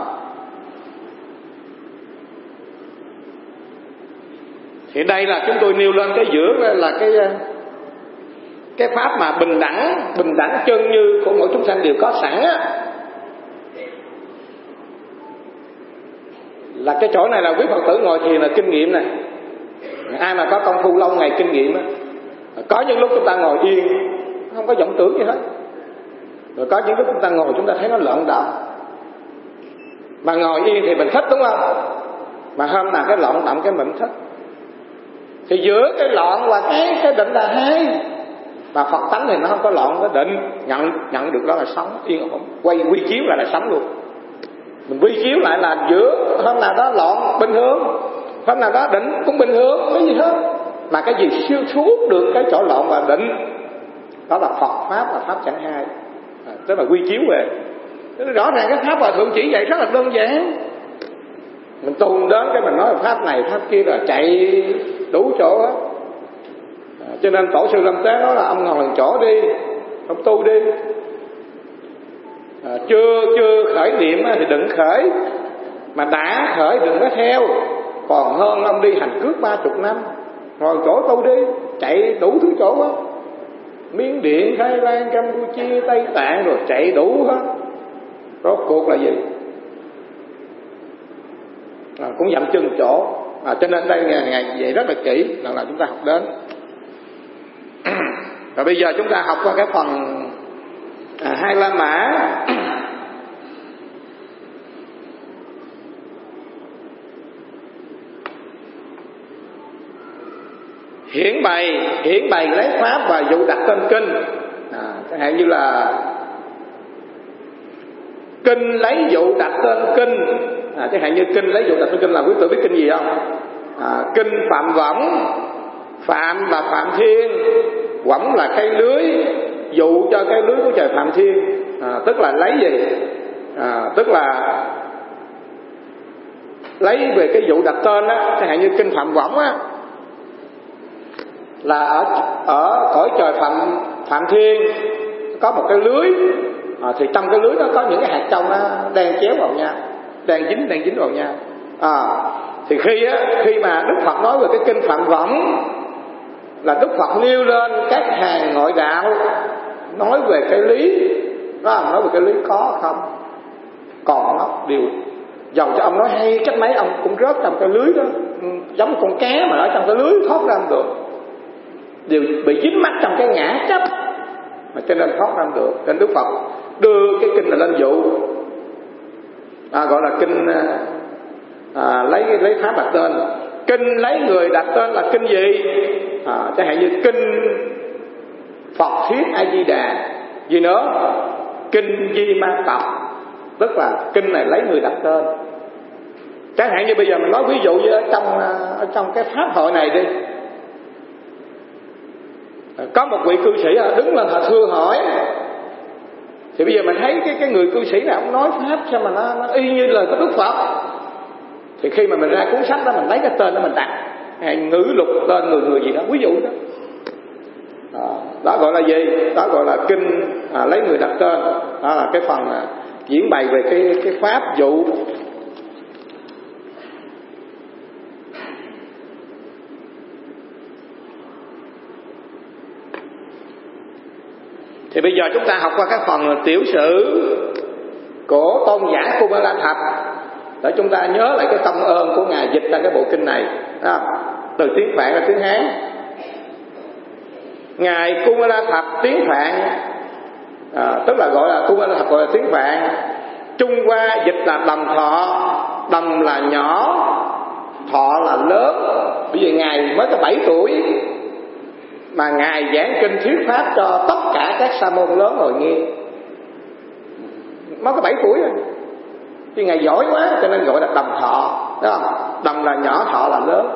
thì đây là chúng tôi nêu lên cái giữa là cái cái pháp mà bình đẳng bình đẳng chân như của mỗi chúng sanh đều có sẵn á. Là cái chỗ này là quý phật tử ngồi thiền là kinh nghiệm này ai mà có công phu lâu ngày kinh nghiệm á, có những lúc chúng ta ngồi yên, không có vọng tưởng gì hết. Rồi có những lúc chúng ta ngồi, chúng ta thấy nó lợn động mà ngồi yên thì mình thích, đúng không? Mà hôm nào cái lộn động cái mình thích. Thì giữa cái loạn và cái cái định là hai. Mà phật tánh thì nó không có loạn có định, nhận nhận được đó là sống, yên ổn. Quay, quy chiếu lại là sống luôn. Mình quy chiếu lại là giữa hôm nào đó loạn bình thường pháp nào đó định cũng bình thường cái gì hết. Mà cái gì siêu suốt được cái chỗ loạn và định. Đó là phật pháp và pháp chẳng hai. À, tức là quy chiếu về. Rõ ràng cái pháp hòa thượng chỉ vậy rất là đơn giản. Mình tu đến cái mình nói pháp này pháp kia là chạy đủ chỗ á. À, cho nên tổ sư lâm tế nói là ông ngồi chỗ đi ông tu đi. À, chưa chưa khởi niệm thì đừng khởi. Mà đã khởi đừng có theo còn hơn ông đi hành cước ba chục năm. Rồi chỗ tôi đi chạy đủ thứ chỗ hết miến điện thái lan campuchia tây tạng rồi chạy đủ hết. Rốt cuộc là gì? À, cũng dậm chân chỗ. À, cho nên đây ngày, ngày vậy rất là kỹ lần nào chúng ta học đến. Và bây giờ chúng ta học qua cái phần à, hai la mã. hiển bày hiển bày lấy pháp và dụ đặt tên kinh. À, chẳng hạn như là kinh lấy dụ đặt tên kinh. À, chẳng hạn như kinh lấy dụ đặt tên kinh là quý tử biết kinh gì không? À, kinh phạm võng phạm là phạm thiên. Võng là cây lưới dụ cho cái lưới của trời phạm thiên. À, tức là lấy gì? À, tức là lấy về cái vụ đặt tên á. Chẳng hạn như kinh phạm võng á là ở ở cõi trời phạm phạm thiên có một cái lưới. À, thì trong cái lưới đó có những cái hạt trong nó đang chéo vào nhau đang dính đang dính vào nhau. À, thì khi á khi mà đức phật nói về cái kinh phạm võng là đức phật nêu lên các hàng ngoại đạo nói về cái lý đó nói về cái lý có không? Còn nó điều dầu cho ông nói hay cách mấy ông cũng rớt trong cái lưới đó. Ừ, giống con cá mà ở trong cái lưới thoát ra không được đều bị dính mắt trong cái ngã chấp. Mà cho nên thoát ra được. Nên đức phật đưa cái kinh là lên dụ. À, gọi là kinh à, à, lấy lấy pháp đặt tên. Kinh lấy người đặt tên là kinh gì? À, chẳng hạn như kinh phật thuyết a di đà gì nữa? Kinh di ma tập. Tức là kinh này lấy người đặt tên. Chẳng hạn như bây giờ mình nói ví dụ như ở trong à, ở trong cái pháp hội này đi có một vị cư sĩ à, đứng lên họ thưa hỏi. Thì bây giờ mình thấy cái cái người cư sĩ nào cũng nói pháp sao mà nó, nó y như lời của đức phật. Thì khi mà mình ra cuốn sách đó mình lấy cái tên đó mình đặt. Hay ngữ lục tên người người gì đó ví dụ đó. À, đó gọi là gì? Đó gọi là kinh à, lấy người đặt tên. Đó là cái phần à, diễn bày về cái cái pháp dụ thì bây giờ chúng ta học qua các phần tiểu sử của tôn giả Cú La Thập để chúng ta nhớ lại cái công ơn của ngài dịch ra cái bộ kinh này. À, từ tiếng phạn ra tiếng hán. Ngài Cú La Thập tiếng phạn. À, tức là gọi là Cú La Thập gọi là tiếng phạn. Trung hoa dịch là đầm thọ. Đầm là nhỏ. Thọ là lớn. Bây giờ ngài mới có 7 tuổi mà ngài giảng kinh thuyết pháp cho tất cả các sa môn lớn ngồi nghe mới có 7 tuổi rồi chứ ngài giỏi quá, cho nên gọi là đồng thọ. Đó không? Đồng là nhỏ, thọ là lớn.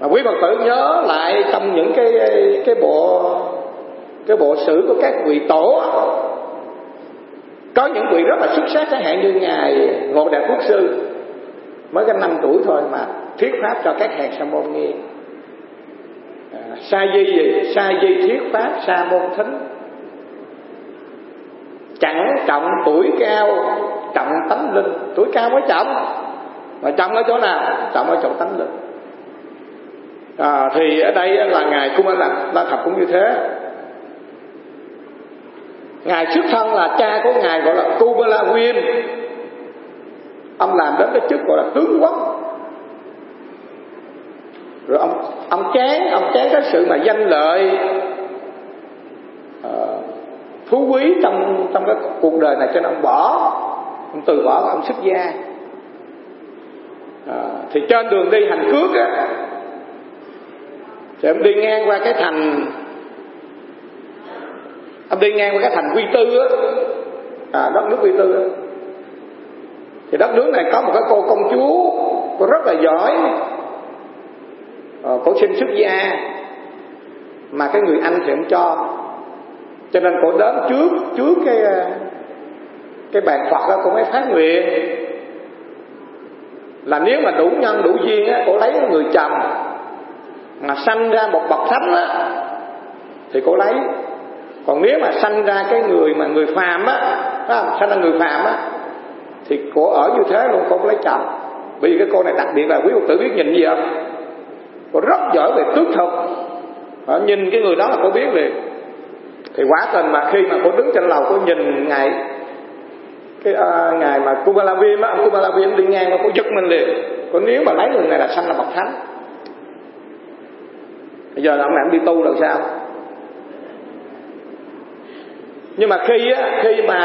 Mà quý phật tử nhớ lại trong những cái cái bộ cái bộ sử của các vị tổ. Có những vị rất là xuất sắc, chẳng hạn như ngài ngộ đạt quốc sư. Mới có năm tuổi thôi mà thuyết pháp cho các hàng sa môn nghe sa di gì? Sa di thuyết pháp sa môn thính chẳng trọng tuổi cao trọng tánh linh. Tuổi cao mới trọng. Mà trọng ở chỗ nào? Trọng ở chỗ tánh linh. À, thì ở đây là ngài cung la, la thập cũng như thế. Ngài xuất thân là cha của ngài gọi là cu la nguyên ông làm đến cái chức gọi là tướng quốc rồi ông ông chán ông chán cái sự mà danh lợi uh, phú quý trong trong cái cuộc đời này cho nên ông bỏ. Ông từ bỏ ông xuất gia. À, thì trên đường đi hành cước á thì ông đi ngang qua cái thành ông đi ngang qua cái thành quy tư á à, đất nước quy tư á. Thì đất nước này có một cái cô công chúa cô rất là giỏi. Ờ, cổ sinh xuất gia mà cái người anh thì không cho. Cho nên cổ đến trước trước cái ờ, cái bàn phật đó cô mới phát nguyện. Là nếu mà đủ nhân, đủ duyên á, cổ lấy người chồng, mà sanh ra một bậc thánh á, thì cổ lấy. Còn nếu mà sanh ra cái người mà người phàm á sanh ra người phàm á, thì cổ ở như thế luôn, cổ lấy chồng. Vì cái cô này đặc biệt là quý phật tử biết nhìn gì không? Cô rất giỏi về tước thuật à, nhìn cái người đó là cô biết liền. Thì quá tình mà khi mà cô đứng trên lầu cô nhìn ngài cái à, ngày mà Kubalavim á ông Kubalavim đi ngang mà cô giật mình liền. Còn nếu mà lấy người này là sanh là bậc thánh. Bây giờ là ông này ông đi tu làm sao? Nhưng mà khi á khi mà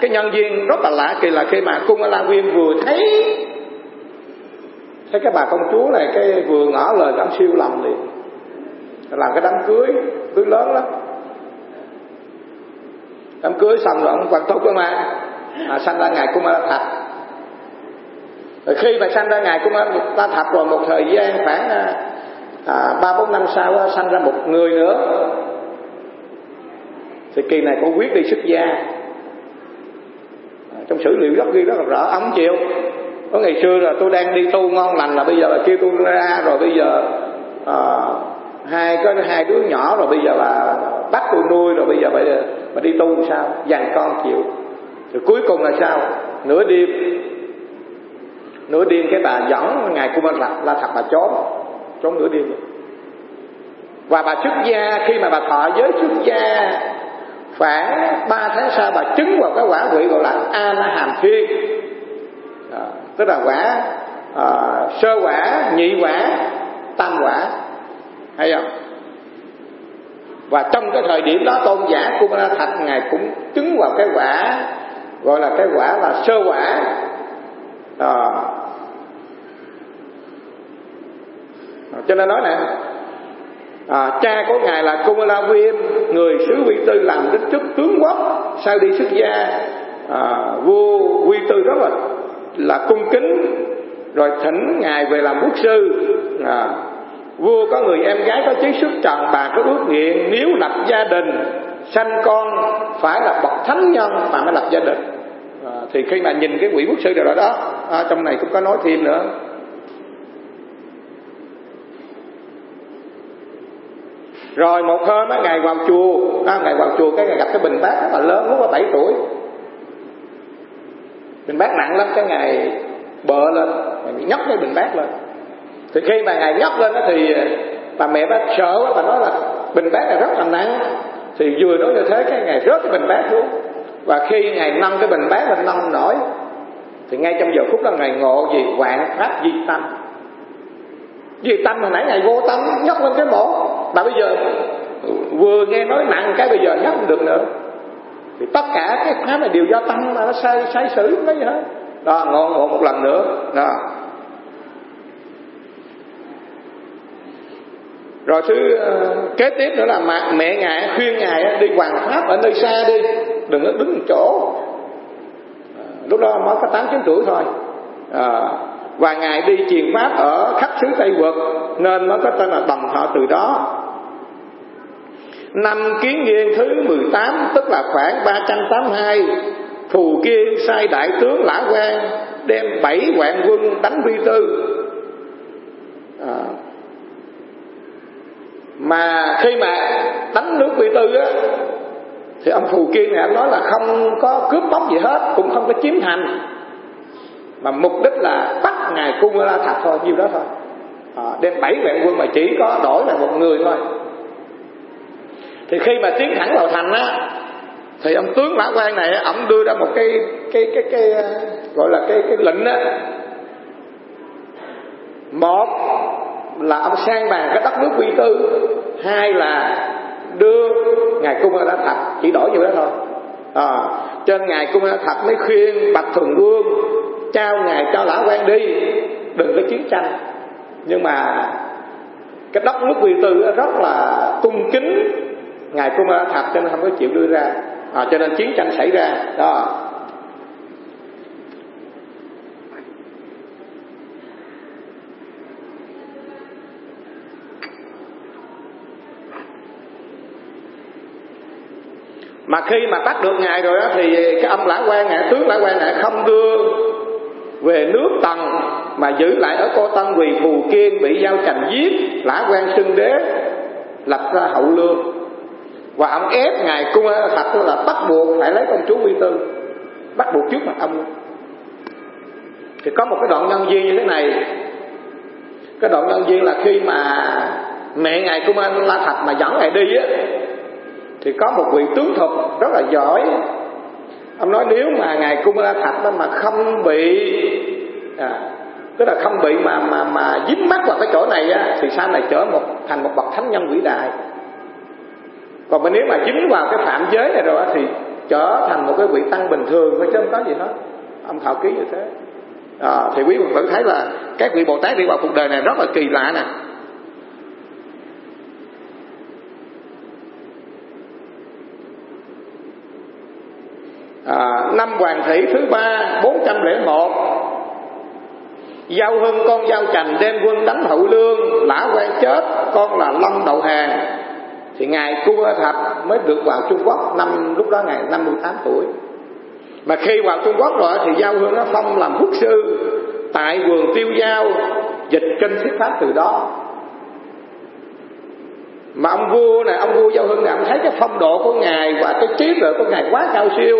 cái nhân viên rất là lạ kỳ là khi mà cung viên vừa thấy thế cái bà công chúa này cái vừa ngỏ lời ông siêu lầm liền. Làm cái đám cưới cưới lớn lắm. Đám cưới xong rồi ông quan tốt cơ mà à, sanh ra ngày cung la thạch. Rồi khi mà sanh ra ngày cung la thạch rồi một thời gian khoảng à, à, ba bốn năm sau sanh ra một người nữa. Thì kỳ này cũng quyết đi xuất gia. À, trong sử liệu rất ghi rất là rõ ông chịu có ngày xưa là tôi đang đi tu ngon lành là bây giờ là kêu tôi ra rồi bây giờ à, hai có hai đứa nhỏ rồi bây giờ là bắt tôi nuôi rồi bây giờ bây giờ mà đi tu sao? Dàn con chịu. Rồi cuối cùng là sao? Nửa đêm nửa đêm cái bà dẫn ngài cung la la thật bà trốn trốn nửa đêm. Và bà xuất gia khi mà bà thọ giới xuất gia khoảng ba tháng sau bà chứng vào cái quả vị gọi là a la hàm thiên tức là quả à, sơ quả nhị quả tam quả. Hay không? Và trong cái thời điểm đó tôn giả của la thạch ngài cũng chứng vào cái quả gọi là cái quả là sơ quả. À, cho nên nói nè à, cha của ngài là cung la viêm người sứ quy tư làm đến chức tướng quốc sau đi xuất gia à, vua quy tư rất là là cung kính rồi thỉnh ngài về làm quốc sư. À, vua có người em gái có chí xuất trần bà có ước nguyện nếu lập gia đình sanh con phải là bậc thánh nhân mà mới lập gia đình. À, thì khi mà nhìn cái quỷ quốc sư rồi đó à, trong này cũng có nói thêm nữa. Rồi một hôm á ngài vào chùa à, ngài vào chùa cái ngài gặp cái bình bát rất là lớn lúc có bảy tuổi bình bát nặng lắm, cái ngày bợ lên, ngày bị nhấc cái bình bát lên. Thì khi mà ngài nhấc lên đó thì à, bà mẹ bác sợ quá, bà nói là bình bát này rất là nặng. Thì vừa nói như thế, cái ngài rớt cái bình bát xuống. Và khi ngài nâng cái bình bát lên nâng nổi. Thì ngay trong giờ phút đó, ngài ngộ gì? Vạn pháp di tâm. Di tâm hồi nãy ngài vô tâm nhấc lên cái mổ. Mà bây giờ, vừa nghe nói nặng, cái bây giờ nhấc không được nữa thì tất cả cái pháp này đều do tâm mà nó sai sai sử cái gì hết. Đó ngộ ngộ một lần nữa. Đó. Rồi thứ uh, kế tiếp nữa là mẹ, mẹ ngài khuyên ngài đi hoàng pháp ở nơi xa đi. Đừng có đứng chỗ. Ờ, lúc đó mới có tám chín tuổi thôi. À, và ngài đi truyền pháp ở khắp xứ tây vực nên mới có tên là đồng họ từ đó. Năm kiến nghiên thứ 18 tức là khoảng 382 Thù kiên sai đại tướng Lã Quang đem bảy vạn quân đánh Vi Tư. À. Mà khi mà đánh nước Vi Tư á Thì ông Thù Kiên này ông nói là không có cướp bóc gì hết Cũng không có chiếm thành. Mà mục đích là bắt ngài cung la thạch thôi Nhiêu đó thôi. À, Đem bảy vạn quân mà chỉ có đổi là một người thôi thì khi mà tiến thẳng vào thành á thì ông tướng lã quan này ông đưa ra một cái cái cái cái, cái gọi là cái cái lệnh á. Một là ông sang bàn cái đất nước quy tư hai là đưa ngài cung ra thạch chỉ đổi như đó thôi. À, trên ngài cung ra thạch mới khuyên bạch thường vương trao ngài cho lã quan đi đừng có chiến tranh. Nhưng mà cái đất nước quy tư rất là cung kính ngài cung ma thật cho nên không có chịu đưa ra. À, cho nên chiến tranh xảy ra. Đó. Mà khi mà bắt được ngài rồi đó thì cái ông lã quan này tướng lã quan này không đưa về nước tần mà giữ lại ở cô tân quỳ phù kiên bị giao trành giết. Lã quan xưng đế lập ra hậu lương và ông ép ngài cung thạch là bắt buộc phải lấy công chúa quy tư bắt buộc trước mặt ông. Thì có một cái đoạn nhân duyên như thế này. Cái đoạn nhân duyên là khi mà mẹ ngài cung la thạch mà dẫn ngài đi á thì có một vị tướng thuật rất là giỏi. Ông nói nếu mà ngài cung la thạch đó mà không bị à, tức là không bị mà mà mà dính mắt vào cái chỗ này á thì sau này trở một thành một bậc thánh nhân vĩ đại còn mà nếu mà dính vào cái phạm giới này rồi thì trở thành một cái vị tăng bình thường thôi chứ không có gì hết. Ông thọ ký như thế. À, thì quý phật tử thấy là các vị bồ tát đi vào cuộc đời này rất là kỳ lạ nè. À, năm hoàng thị thứ ba bốn trăm lẻ một. Giao hưng con giao trành đem quân đánh hậu lương lã quen chết con là long đậu hàng thì ngài cung thập mới được vào trung quốc, năm, lúc đó ngài 58 tuổi. Mà khi vào trung quốc rồi thì giao hương nó phong làm quốc sư, tại vườn tiêu giao, dịch kinh thuyết pháp từ đó. Mà ông vua này, ông vua giao hương này, ông thấy cái phong độ của ngài và cái trí tuệ của ngài quá cao siêu.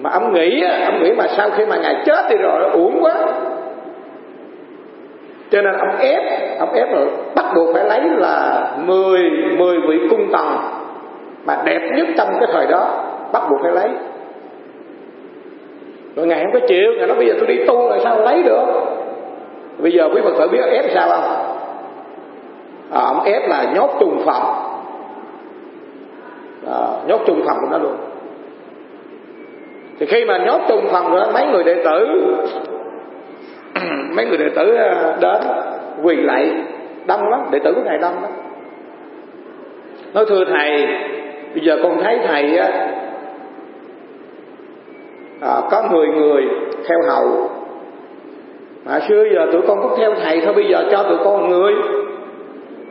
Mà ông nghĩ ông nghĩ mà sau khi mà ngài chết đi rồi uổng quá cho nên ông ép ông ép rồi. Bắt buộc phải lấy là 10 10 vị cung tần mà đẹp nhất trong cái thời đó. Bắt buộc phải lấy. Rồi ngài không có chịu ngài nói bây giờ tôi đi tu rồi sao lấy được? Bây giờ quý phật tử biết ép sao không? À, ông ép là nhốt trùng phòng à, nhốt trùng phòng của nó luôn. Thì khi mà nhốt trùng phòng rồi mấy người đệ tử mấy người đệ tử à, đến quỳ lại đông lắm đệ tử của thầy đông lắm. Nói thưa thầy bây giờ con thấy thầy á à, có 10 người theo hầu. Mà xưa giờ tụi con cũng theo thầy thôi bây giờ cho tụi con một người.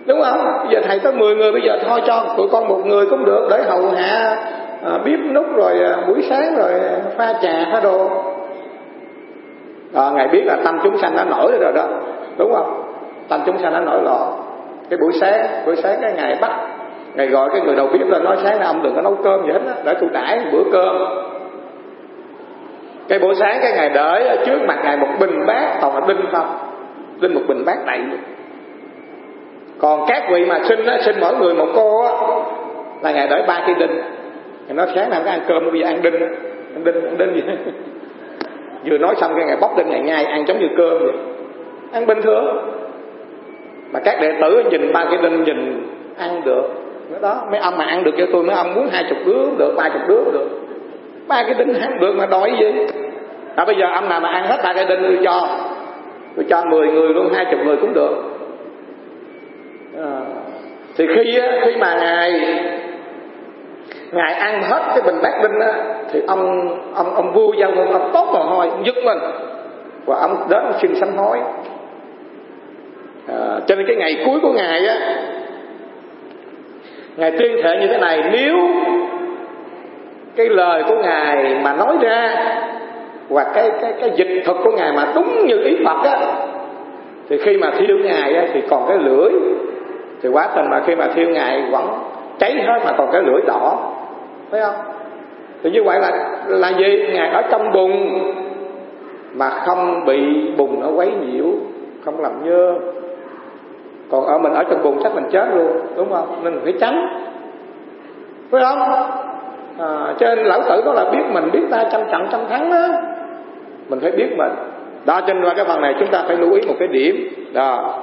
Đúng không? Bây giờ thầy có 10 người bây giờ thôi cho tụi con một người cũng được để hầu hạ à, bếp nút rồi à, buổi sáng rồi pha trà pha đồ à, ngài biết là tâm chúng sanh nó nổi rồi đó. Đúng không? Tâm chúng sanh nó nổi lọ cái buổi sáng buổi sáng cái ngày bắt ngày gọi cái người đầu bếp lên nói sáng nay ông đừng có nấu cơm gì hết á để tôi đãi bữa cơm. Cái buổi sáng cái ngày đợi ở trước mặt ngài một bình bát toàn là đinh không? Đinh một bình bát đầy còn các vị mà xin á xin mỗi người một cô á là ngày đợi ba cây đinh. Ngài nói sáng nào có ăn cơm bây giờ ăn đinh ăn đinh ăn đinh gì? vừa nói xong cái ngày bóc lên ngày ngay ăn giống như cơm vậy. Ăn bình thường. Mà các đệ tử nhìn ba cái đinh nhìn ăn được. Đó mấy ông mà ăn được cho tôi mấy ông muốn hai chục đứa được ba chục đứa được. Ba cái đinh ăn được mà đói gì à bây giờ ông nào mà ăn hết ba cái đinh tôi cho. Tôi cho mười người luôn hai chục người cũng được. À, thì khi khi mà ngài ngài ăn hết cái bình bát đinh á thì ông ông ông vua giao ngôn ông tốt mồ hôi ông dứt mình. Và ông đến ông xin sám hối. À, cho nên cái ngày cuối của ngài á ngài tuyên thệ như thế này nếu cái lời của ngài mà nói ra và cái cái cái dịch thuật của ngài mà đúng như ý Phật á thì khi mà thiêu ngài á, thì còn cái lưỡi. Thì quá tình mà khi mà thiêu ngài vẫn cháy hết mà còn cái lưỡi đỏ. Thấy không? Thì như vậy là là gì? Ngài ở trong bùn. Mà không bị bùn nó quấy nhiễu không làm nhơ. Còn ở mình ở trong bùn chắc mình chết luôn đúng không? Nên mình phải tránh. Phải không? À, cho nên lão tử đó là biết mình biết ta trăm trận trăm thắng đó mình phải biết mình. Đó cho nên cái phần này chúng ta phải lưu ý một cái điểm. Đó.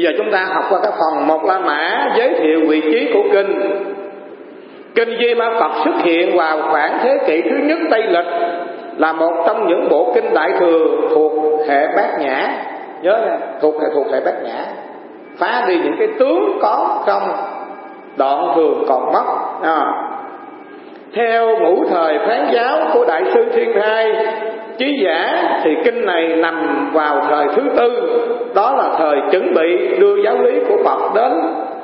Bây giờ chúng ta học qua cái phần một la mã giới thiệu vị trí của kinh. Kinh Di Ma Phật xuất hiện vào khoảng thế kỷ thứ nhất Tây Lịch là một trong những bộ kinh đại thừa thuộc hệ bát nhã. Nhớ nha, thuộc hệ thuộc hệ bát nhã. Phá đi những cái tướng có trong đoạn thường còn mất. À. Theo ngũ thời phán giáo của Đại sư thiên thai chí giả thì kinh này nằm vào thời thứ tư. Đó là thời chuẩn bị đưa giáo lý của phật đến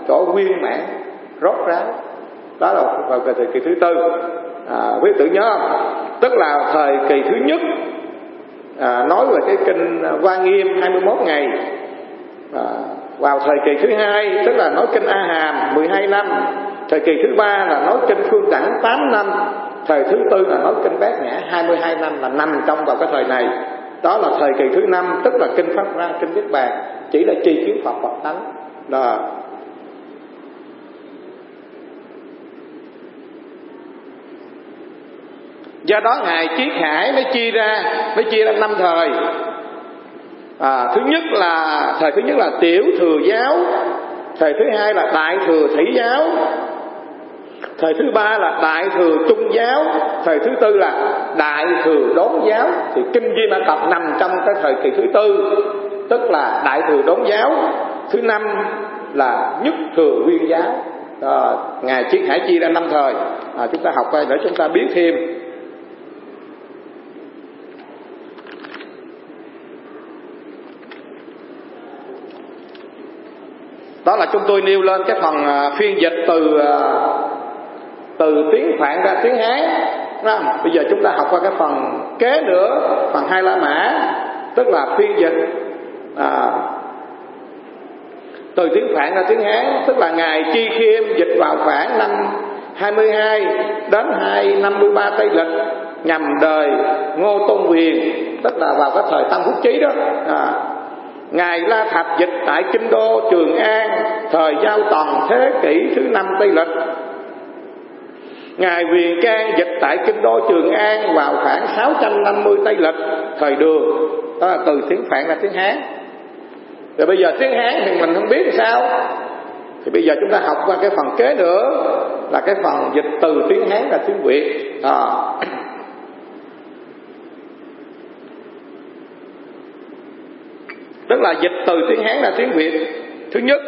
chỗ viên mãn rốt ráo. Đó là vào thời kỳ thứ tư. À, quý tự nhớ không? Tức là thời kỳ thứ nhất à, nói về cái kinh Hoa Nghiêm 21 ngày. À, vào thời kỳ thứ hai tức là nói kinh A Hàm 12 năm thời kỳ thứ ba là nói kinh Phương Đẳng 8 năm. Thời thứ tư là nói kinh Bát Nhã 22 năm là nằm trong vào cái thời này. Đó là thời kỳ thứ năm tức là kinh Pháp Ra kinh Niết Bàn chỉ là chi kiến Phật Phật tánh. Là do đó ngài Chiết Hải mới chia ra mới chia ra năm thời. À, thứ nhất là thời thứ nhất là tiểu thừa giáo thời thứ hai là đại thừa thủy giáo thời thứ ba là đại thừa trung giáo. Thời thứ tư là đại thừa đốn giáo. Thì kinh di ma tập nằm trong cái thời kỳ thứ tư tức là đại thừa đốn giáo. Thứ năm là nhất thừa nguyên giáo. À, ngài chiết hải chia ra năm thời. À, chúng ta học để chúng ta biết thêm. Đó là chúng tôi nêu lên cái phần à, phiên dịch từ à, từ tiếng phạn ra tiếng hán đó. bây giờ chúng ta học qua cái phần kế nữa phần hai la mã tức là phiên dịch à, từ tiếng phạn ra tiếng hán tức là ngài chi khiêm dịch vào khoảng năm 22 đến 253 tây lịch nhằm đời ngô tôn quyền tức là vào cái thời tăng quốc chí đó à, Ngài La Thạch dịch tại Kinh Đô Trường An Thời giao tần thế kỷ thứ năm Tây Lịch Ngài Quyền Can dịch tại Kinh Đô Trường An vào khoảng 650 Tây Lịch, Thời đường. Đó là từ tiếng Phạn ra tiếng Hán. Rồi bây giờ tiếng Hán thì mình không biết sao. Thì bây giờ chúng ta học qua cái phần kế nữa, Là cái phần dịch từ tiếng Hán ra tiếng Việt. À. tức là dịch từ tiếng hán ra tiếng việt. Thứ nhất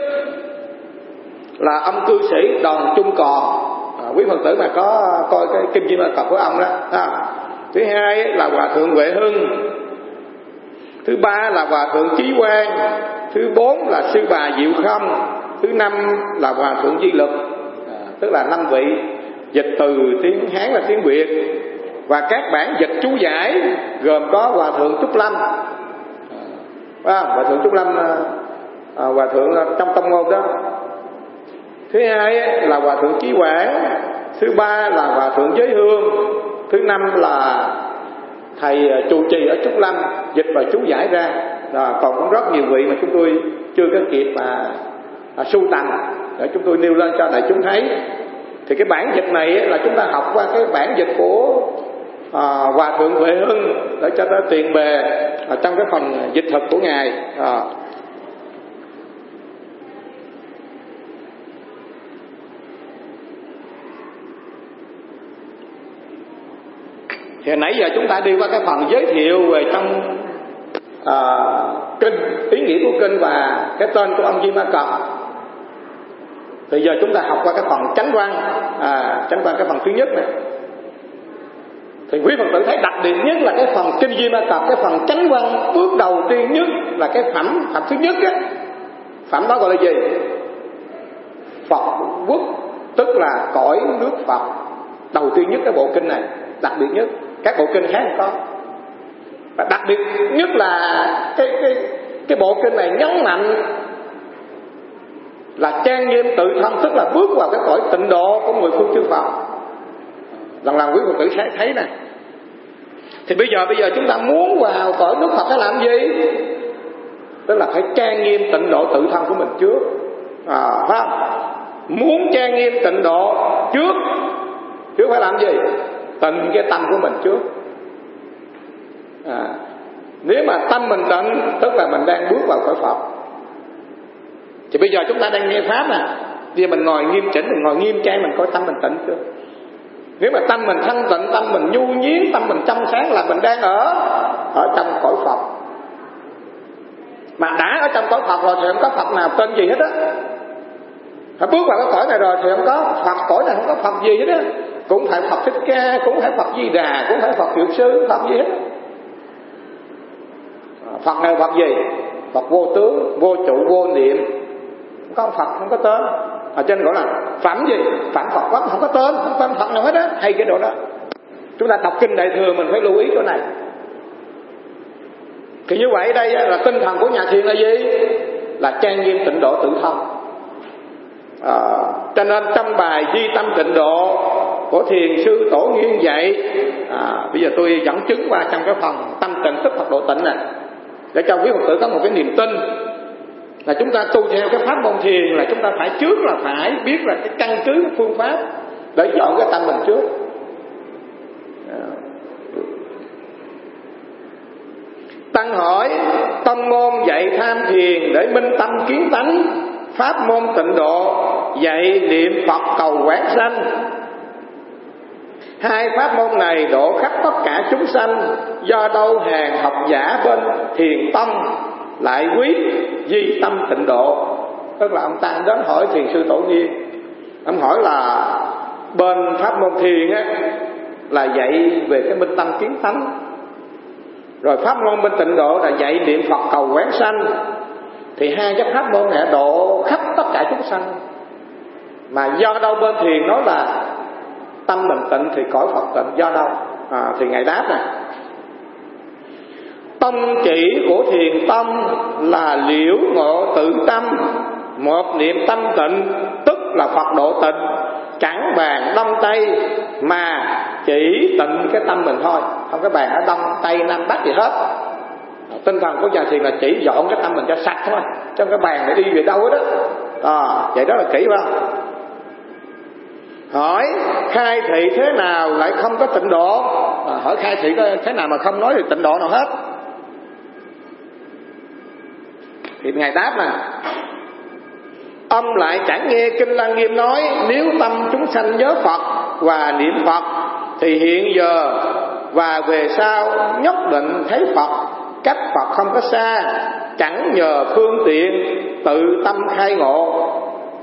là âm cư sĩ Đòn trung còn. Ờ, quý phật tử mà có coi cái kinh diêm cập của ông đó à. thứ hai là hòa thượng huệ hưng. Thứ ba là hòa thượng chí quang. Thứ bốn là sư bà diệu khâm. Thứ năm là hòa thượng di lực. À, tức là năm vị. Dịch từ tiếng hán là tiếng việt. Và các bản dịch chú giải gồm có hòa thượng trúc lâm. À, hòa thượng trúc lâm à, à hòa thượng trong tông môn đó thứ hai là hòa thượng chí quảng. Thứ ba là hòa thượng giới hương. Thứ năm là thầy ờ, trụ trì ở trúc lâm dịch và chú giải ra. Là còn cũng rất nhiều vị mà chúng tôi chưa có kịp mà mà sưu tầm để chúng tôi nêu lên cho đại chúng thấy. Thì cái bản dịch này là chúng ta học qua cái bản dịch của à, hòa thượng huệ hưng để cho nó tiền bề ở trong cái phần dịch thực của ngài. À. thì nãy giờ chúng ta đi qua cái phần giới thiệu về trong à, kinh ý nghĩa của kinh và cái tên của ông Di Ma Cập. Thì giờ chúng ta học qua cái phần chánh quan, à, chánh quan cái phần thứ nhất này. Thì quý phật tử thấy đặc biệt nhất là cái phần kinh di ma cập cái phần chánh quan bước đầu tiên nhất là cái phẩm phẩm thứ nhất á. Phẩm đó gọi là gì? Phật quốc tức là cõi nước phật. Đầu tiên nhất cái bộ kinh này đặc biệt nhất các bộ kinh khác không có. Và đặc biệt nhất là cái cái cái bộ kinh này nhấn mạnh là trang nghiêm tự thân tức là bước vào cái cõi tịnh độ của người phương chư phật. Lần lần quý phật tử sẽ thấy nè. Thì bây giờ bây giờ chúng ta muốn vào cõi nước phật phải làm gì? Tức là phải trang nghiêm tịnh độ tự thân của mình trước. À, phải không? Muốn trang nghiêm tịnh độ trước trước phải làm gì? Tịnh cái tâm của mình trước. À, nếu mà tâm mình tịnh tức là mình đang bước vào cõi phật. Thì bây giờ chúng ta đang nghe pháp nè. Bây giờ mình ngồi nghiêm chỉnh mình ngồi nghiêm trang mình coi tâm mình tịnh chưa? Nếu mà tâm mình thanh tịnh tâm mình nhu nhiến tâm mình trong sáng là mình đang ở ở trong cõi phật. Mà đã ở trong cõi phật rồi thì không có phật nào tên gì hết á. Phải bước vào cái cõi này rồi thì không có phật cõi này không có phật gì hết á cũng phải phật thích ca cũng phải phật di đà cũng phải phật Hiệu sư phật gì hết. À, phật này phật gì? Phật vô tướng vô trụ vô niệm. Không có phật không có tên. À, Ở trên gọi là phẩm gì? Phẩm phật pháp không có tên không có tên phật nào hết á. Hay cái độ đó. Chúng ta đọc kinh đại thừa mình phải lưu ý chỗ này. Thì như vậy đây là tinh thần của nhà thiền là gì? Là trang nghiêm tịnh độ tự thân à, cho nên trong bài di tâm tịnh độ của thiền sư tổ nghiên dạy à, bây giờ tôi dẫn chứng qua trong cái phần tâm tịnh tức phật độ tịnh này. Để cho quý phật tử có một cái niềm tin là chúng ta tu theo cái pháp môn thiền là chúng ta phải trước là phải biết là cái căn cứ cái phương pháp để dọn cái tâm mình trước. À. Tăng hỏi tâm môn dạy tham thiền để minh tâm kiến tánh Pháp môn tịnh độ dạy niệm Phật cầu quán sanh. Hai pháp môn này độ khắp tất cả chúng sanh, Do đâu hàng học giả bên thiền tâm Lại quý di tâm tịnh độ. Tức là ông Tăng đến hỏi thiền sư tổ nhiên Ông hỏi là bên pháp môn thiền á, Là dạy về cái minh tâm kiến tánh. Rồi pháp môn bên tịnh độ là dạy niệm phật cầu quán sanh. Thì hai cái pháp môn này độ khắp tất cả chúng sanh. Mà do đâu bên thiền nói là tâm mình tịnh thì cõi phật tịnh. Do đâu? À, thì ngài đáp này tâm chỉ của thiền tâm là liễu ngộ tự tâm một niệm tâm tịnh tức là phật độ tịnh. Chẳng bàn đông tây mà chỉ tịnh cái tâm mình thôi. Không cái bàn ở đông tây nam bắc gì hết. Tinh thần của nhà thiền là chỉ dọn cái tâm mình cho sạch thôi trong cái bàn để đi về đâu đó à, vậy đó là kỹ không? Hỏi khai thị thế nào lại không có tịnh độ? À, hỏi khai thị thế nào mà không nói được tịnh độ nào hết? Thì ngài đáp là ông lại chẳng nghe kinh lăng nghiêm nói nếu tâm chúng sanh nhớ phật và niệm phật thì hiện giờ và về sau nhất định thấy phật cách phật không có xa chẳng nhờ phương tiện tự tâm khai ngộ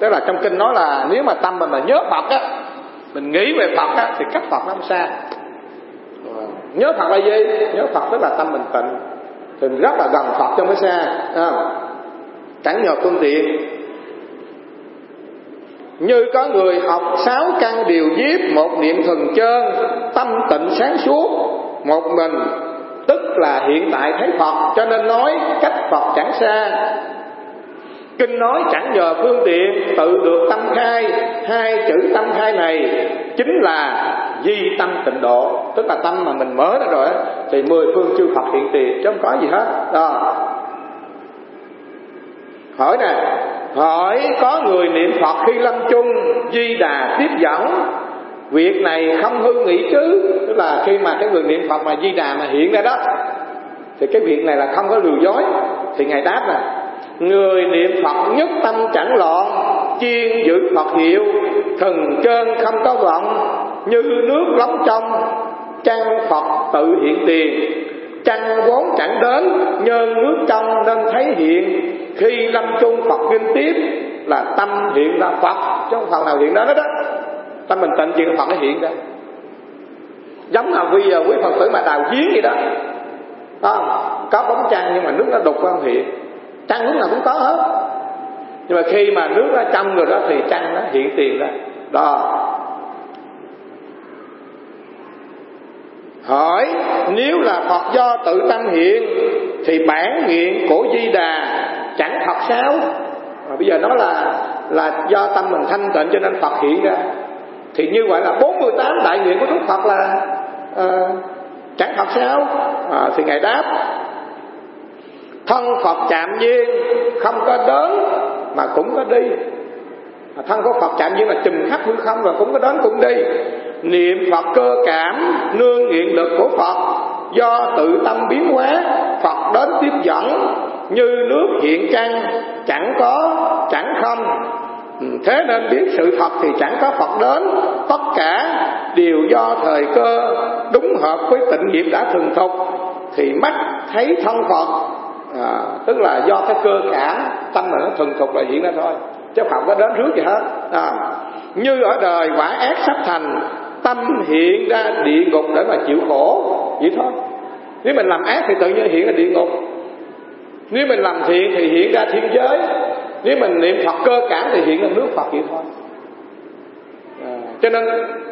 tức là trong kinh nói là nếu mà tâm mình mà nhớ phật á, mình nghĩ về phật á, thì cách phật nó không xa. Nhớ phật là gì? Nhớ phật tức là tâm mình tịnh, thì rất là gần phật trong cái xa chẳng nhờ phương tiện. Như có người học sáu căn điều diếp một niệm thần trơn tâm tịnh sáng suốt, một mình, tức là hiện tại thấy phật, cho nên nói cách phật chẳng xa kinh nói chẳng nhờ phương tiện tự được tâm khai. Hai chữ tâm khai này chính là di tâm tịnh độ. Tức là tâm mà mình mở ra rồi thì mười phương chư phật hiện tiền, chứ không có gì hết. Đó. Hỏi nè, hỏi có người niệm phật khi lâm chung, di đà tiếp dẫn. Việc này không hư nghĩ chứ. Tức là khi mà cái người niệm phật mà di đà mà hiện ra đó, thì cái việc này là không có lừa dối. Thì ngài đáp là người niệm phật nhất tâm chẳng loạn chiên giữ phật hiệu, thần chân không có vọng, như nước lóng trong trang phật tự hiện tiền. Trăng vốn chẳng đến nhân nước trong nên thấy hiện. Khi lâm chung phật kinh tiếp, là tâm hiện ra phật, chứ không phật nào hiện đó hết á. Tâm mình tịnh chuyện phật nó hiện ra. Giống là bây giờ quý phật tử mà đào giếng gì đó. Không? Có bóng trăng nhưng mà nước nó đục không hiện trăng lúc nào cũng có hết. Nhưng mà khi mà nước nó trong rồi đó thì trăng nó hiện tiền ra. Đó. Hỏi nếu là phật do tự tâm hiện thì bản nguyện của di đà chẳng thật sao? Mà bây giờ nó là là do tâm mình thanh tịnh cho nên phật hiện ra. Thì như vậy là 48 đại nguyện của Đức Phật là uh, chẳng thật sao? À, thì ngài đáp thân Phật chạm duyên, không có đến mà cũng có đi. Thân của Phật chạm duyên là chùm khắp hư không rồi cũng có đến cũng đi. Niệm Phật cơ cảm, nương nguyện lực của Phật. Do tự tâm biến hóa, Phật đến tiếp dẫn. Như nước hiện trăng, chẳng có, chẳng không. Ừ, thế nên biết sự thật thì chẳng có Phật đến. Tất cả đều do thời cơ, đúng hợp với tịnh nghiệp đã thường thục. Thì mắt thấy thân Phật à, tức là do cái cơ cảm tâm mà nó thuần thục là hiện ra thôi. Chứ Phật có đến trước gì hết. À, như ở đời quả ác sắp thành tâm hiện ra địa ngục để mà chịu khổ. Vậy thôi. Nếu mình làm ác thì tự nhiên hiện ra địa ngục. Nếu mình làm thiện thì hiện ra thiên giới. Nếu mình niệm phật cơ cảm thì hiện ra nước phật vậy thôi. À, cho nên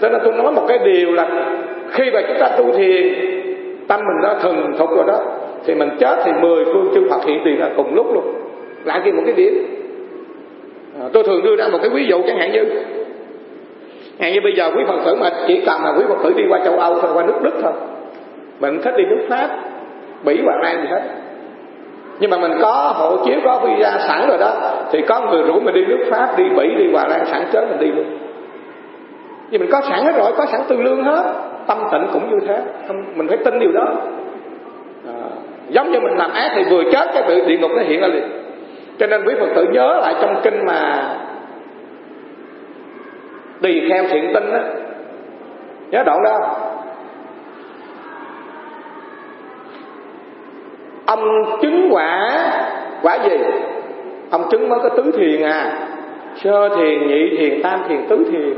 cho nên tôi nói một cái điều là khi mà chúng ta tu thiền tâm mình nó thuần thục rồi đó thì mình chết thì mười phương chư phật hiện tiền là cùng lúc luôn lại kia một cái điểm à, tôi thường đưa ra một cái ví dụ chẳng hạn như Hạn như bây giờ quý Phật tử mà chỉ cần là quý Phật tử đi qua châu Âu thôi, qua nước Đức thôi. Mình thích đi nước Pháp, Bỉ hoặc Anh gì hết. Nhưng mà mình có hộ chiếu, có visa sẵn rồi đó, thì có người rủ mình đi nước Pháp, đi Bỉ, đi Hòa Lan sẵn chết mình đi luôn. Vì mình có sẵn hết rồi, có sẵn tư lương hết. Tâm tịnh cũng như thế, không, mình phải tin điều đó. Giống như mình làm ác thì vừa chết cái bị địa ngục nó hiện ra liền. Cho nên quý Phật tử nhớ lại trong kinh mà tùy theo thiện tinh đó nhớ đoạn đó. Ông chứng quả quả gì? Ông chứng mới có tứ thiền à. Sơ thiền, nhị thiền, tam thiền, tứ thiền.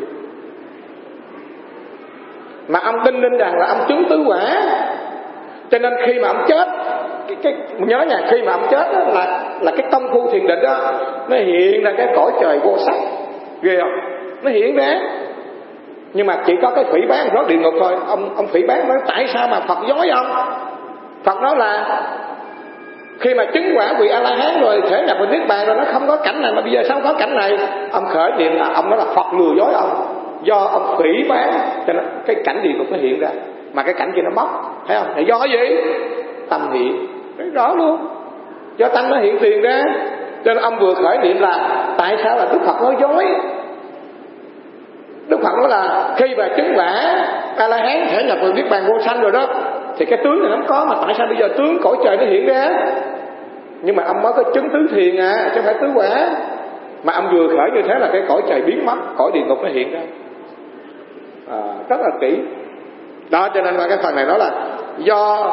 Mà ông tin linh rằng là ông chứng tứ quả. Cho nên khi mà ông chết cái, cái nhớ nhà khi mà ông chết đó, là là cái công phu thiền định đó nó hiện ra cái cõi trời vô sắc. Ghê không? Nó hiện ra. Nhưng mà chỉ có cái phỉ bán nó địa ngục thôi. Ông ông phỉ bán nói tại sao mà phật dối ông? Phật nói là khi mà chứng quả vị a la hán rồi thể nhập vào niết bàn rồi nó không có cảnh này mà bây giờ sao có cảnh này? Ông khởi niệm là ông nói là phật lừa dối ông. Do ông phỉ bán cho nên cái cảnh địa ngục nó hiện ra. Mà cái cảnh kia nó mất thấy không? Là do gì? Tâm niệm rất rõ luôn. Do tăng nó hiện tiền ra cho nên ông vừa khởi niệm là tại sao là đức phật nói dối? Đức phật nói là khi mà chứng quả a la hán thể nhập vào niết bàn vô sanh rồi đó thì cái tướng này nó có mà tại sao bây giờ tướng cõi trời nó hiện ra? Nhưng mà ông mới có chứng tứ thiền à chứ không phải tứ quả. Mà ông vừa khởi như thế là cái cõi trời biến mất cõi địa ngục nó hiện ra. À, rất là kỹ. Đó cho nên mà cái phần này nói là do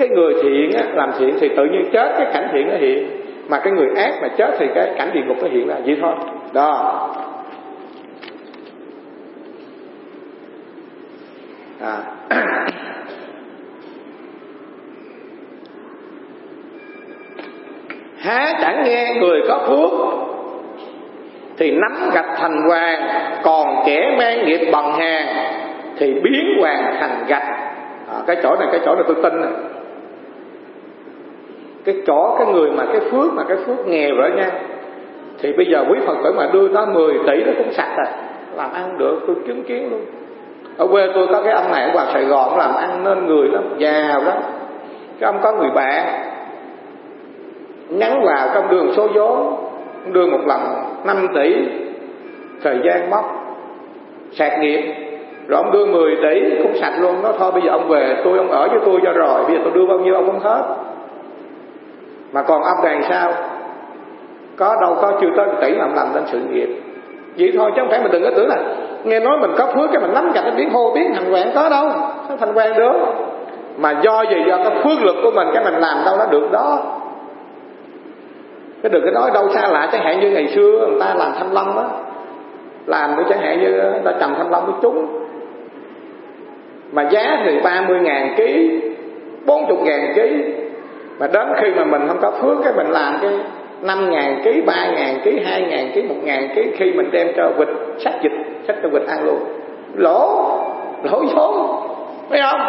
cái người thiện á, làm thiện thì tự nhiên chết cái cảnh thiện nó hiện. Mà cái người ác mà chết thì cái cảnh địa ngục nó hiện ra vậy thôi. Đó. À. há chẳng nghe người có phước thì nắm gạch thành hoàng còn kẻ mang nghiệp bằng hàng thì biến hoàng thành gạch. À, cái chỗ này cái chỗ này tôi tin này cái chỗ, cái người mà cái phước mà cái phước nghèo rồi nha. Thì bây giờ quý phật tử mà đưa nó 10 tỷ nó cũng sạch rồi. Làm ăn được, tôi chứng kiến luôn. Ở quê tôi có cái ông này ở ngoài sài gòn làm ăn nên người lắm, giàu lắm. Cái ông có người bạn, nhắn vào trong đường số vốn, đưa một lần 5 tỷ, thời gian mất sạc nghiệp. Rồi ông đưa 10 tỷ cũng sạch luôn. Nó thôi bây giờ ông về, tôi, ông ở với tôi cho rồi, bây giờ tôi đưa bao nhiêu ông không hết mà còn ông đàn sao? Có đâu có chưa tới tỷ mà ông làm lên sự nghiệp. Vậy thôi, chứ không phải mình đừng có tưởng là nghe nói mình có phước cái mình nắm chặt cái biến hô biến thành quẹn có đâu. Sao thành quen được? Mà do gì? Do cái phước lực của mình, cái mình làm đâu nó được đó. Cái đừng có nói đâu xa lạ, chẳng hạn như ngày xưa người ta làm thanh long á. Làm để chẳng hạn như người ta trồng thanh long với chúng. Mà giá thì ba mươi ngàn ký, bốn chục ngàn ký mà đến khi mà mình không có phước, cái mình làm cái năm ngàn ký, ba ngàn ký, hai ngàn ký, một ngàn ký, khi mình đem cho vịt sát dịch sát cho vịt ăn luôn. Lỗ lỗ vốn, thấy không?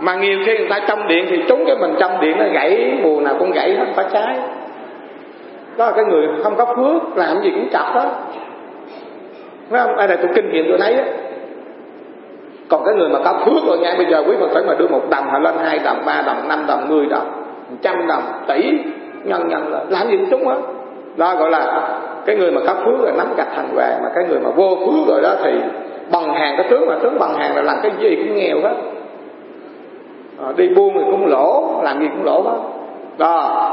Mà nhiều khi người ta trong điện thì trúng cái mình trong điện nó gãy mùa nào cũng gãy hết, phải trái. Đó là cái người không có phước, làm gì cũng chọc đó phải không? Đây là tôi kinh nghiệm tôi thấy á. Còn cái người mà có phước rồi ngay bây giờ quý phật tử mà đưa một đồng họ lên hai đồng, ba đồng, năm đồng, mười đồng trăm đồng tỷ. Nhân nhân là làm gì cũng trúng hết. Đó gọi là cái người mà có phước là nắm gạch thành vàng mà cái người mà vô phước rồi đó thì bằng hàng cái tướng mà tướng bằng hàng là làm cái gì cũng nghèo hết. À, đi buôn thì cũng lỗ làm gì cũng lỗ hết. Đó.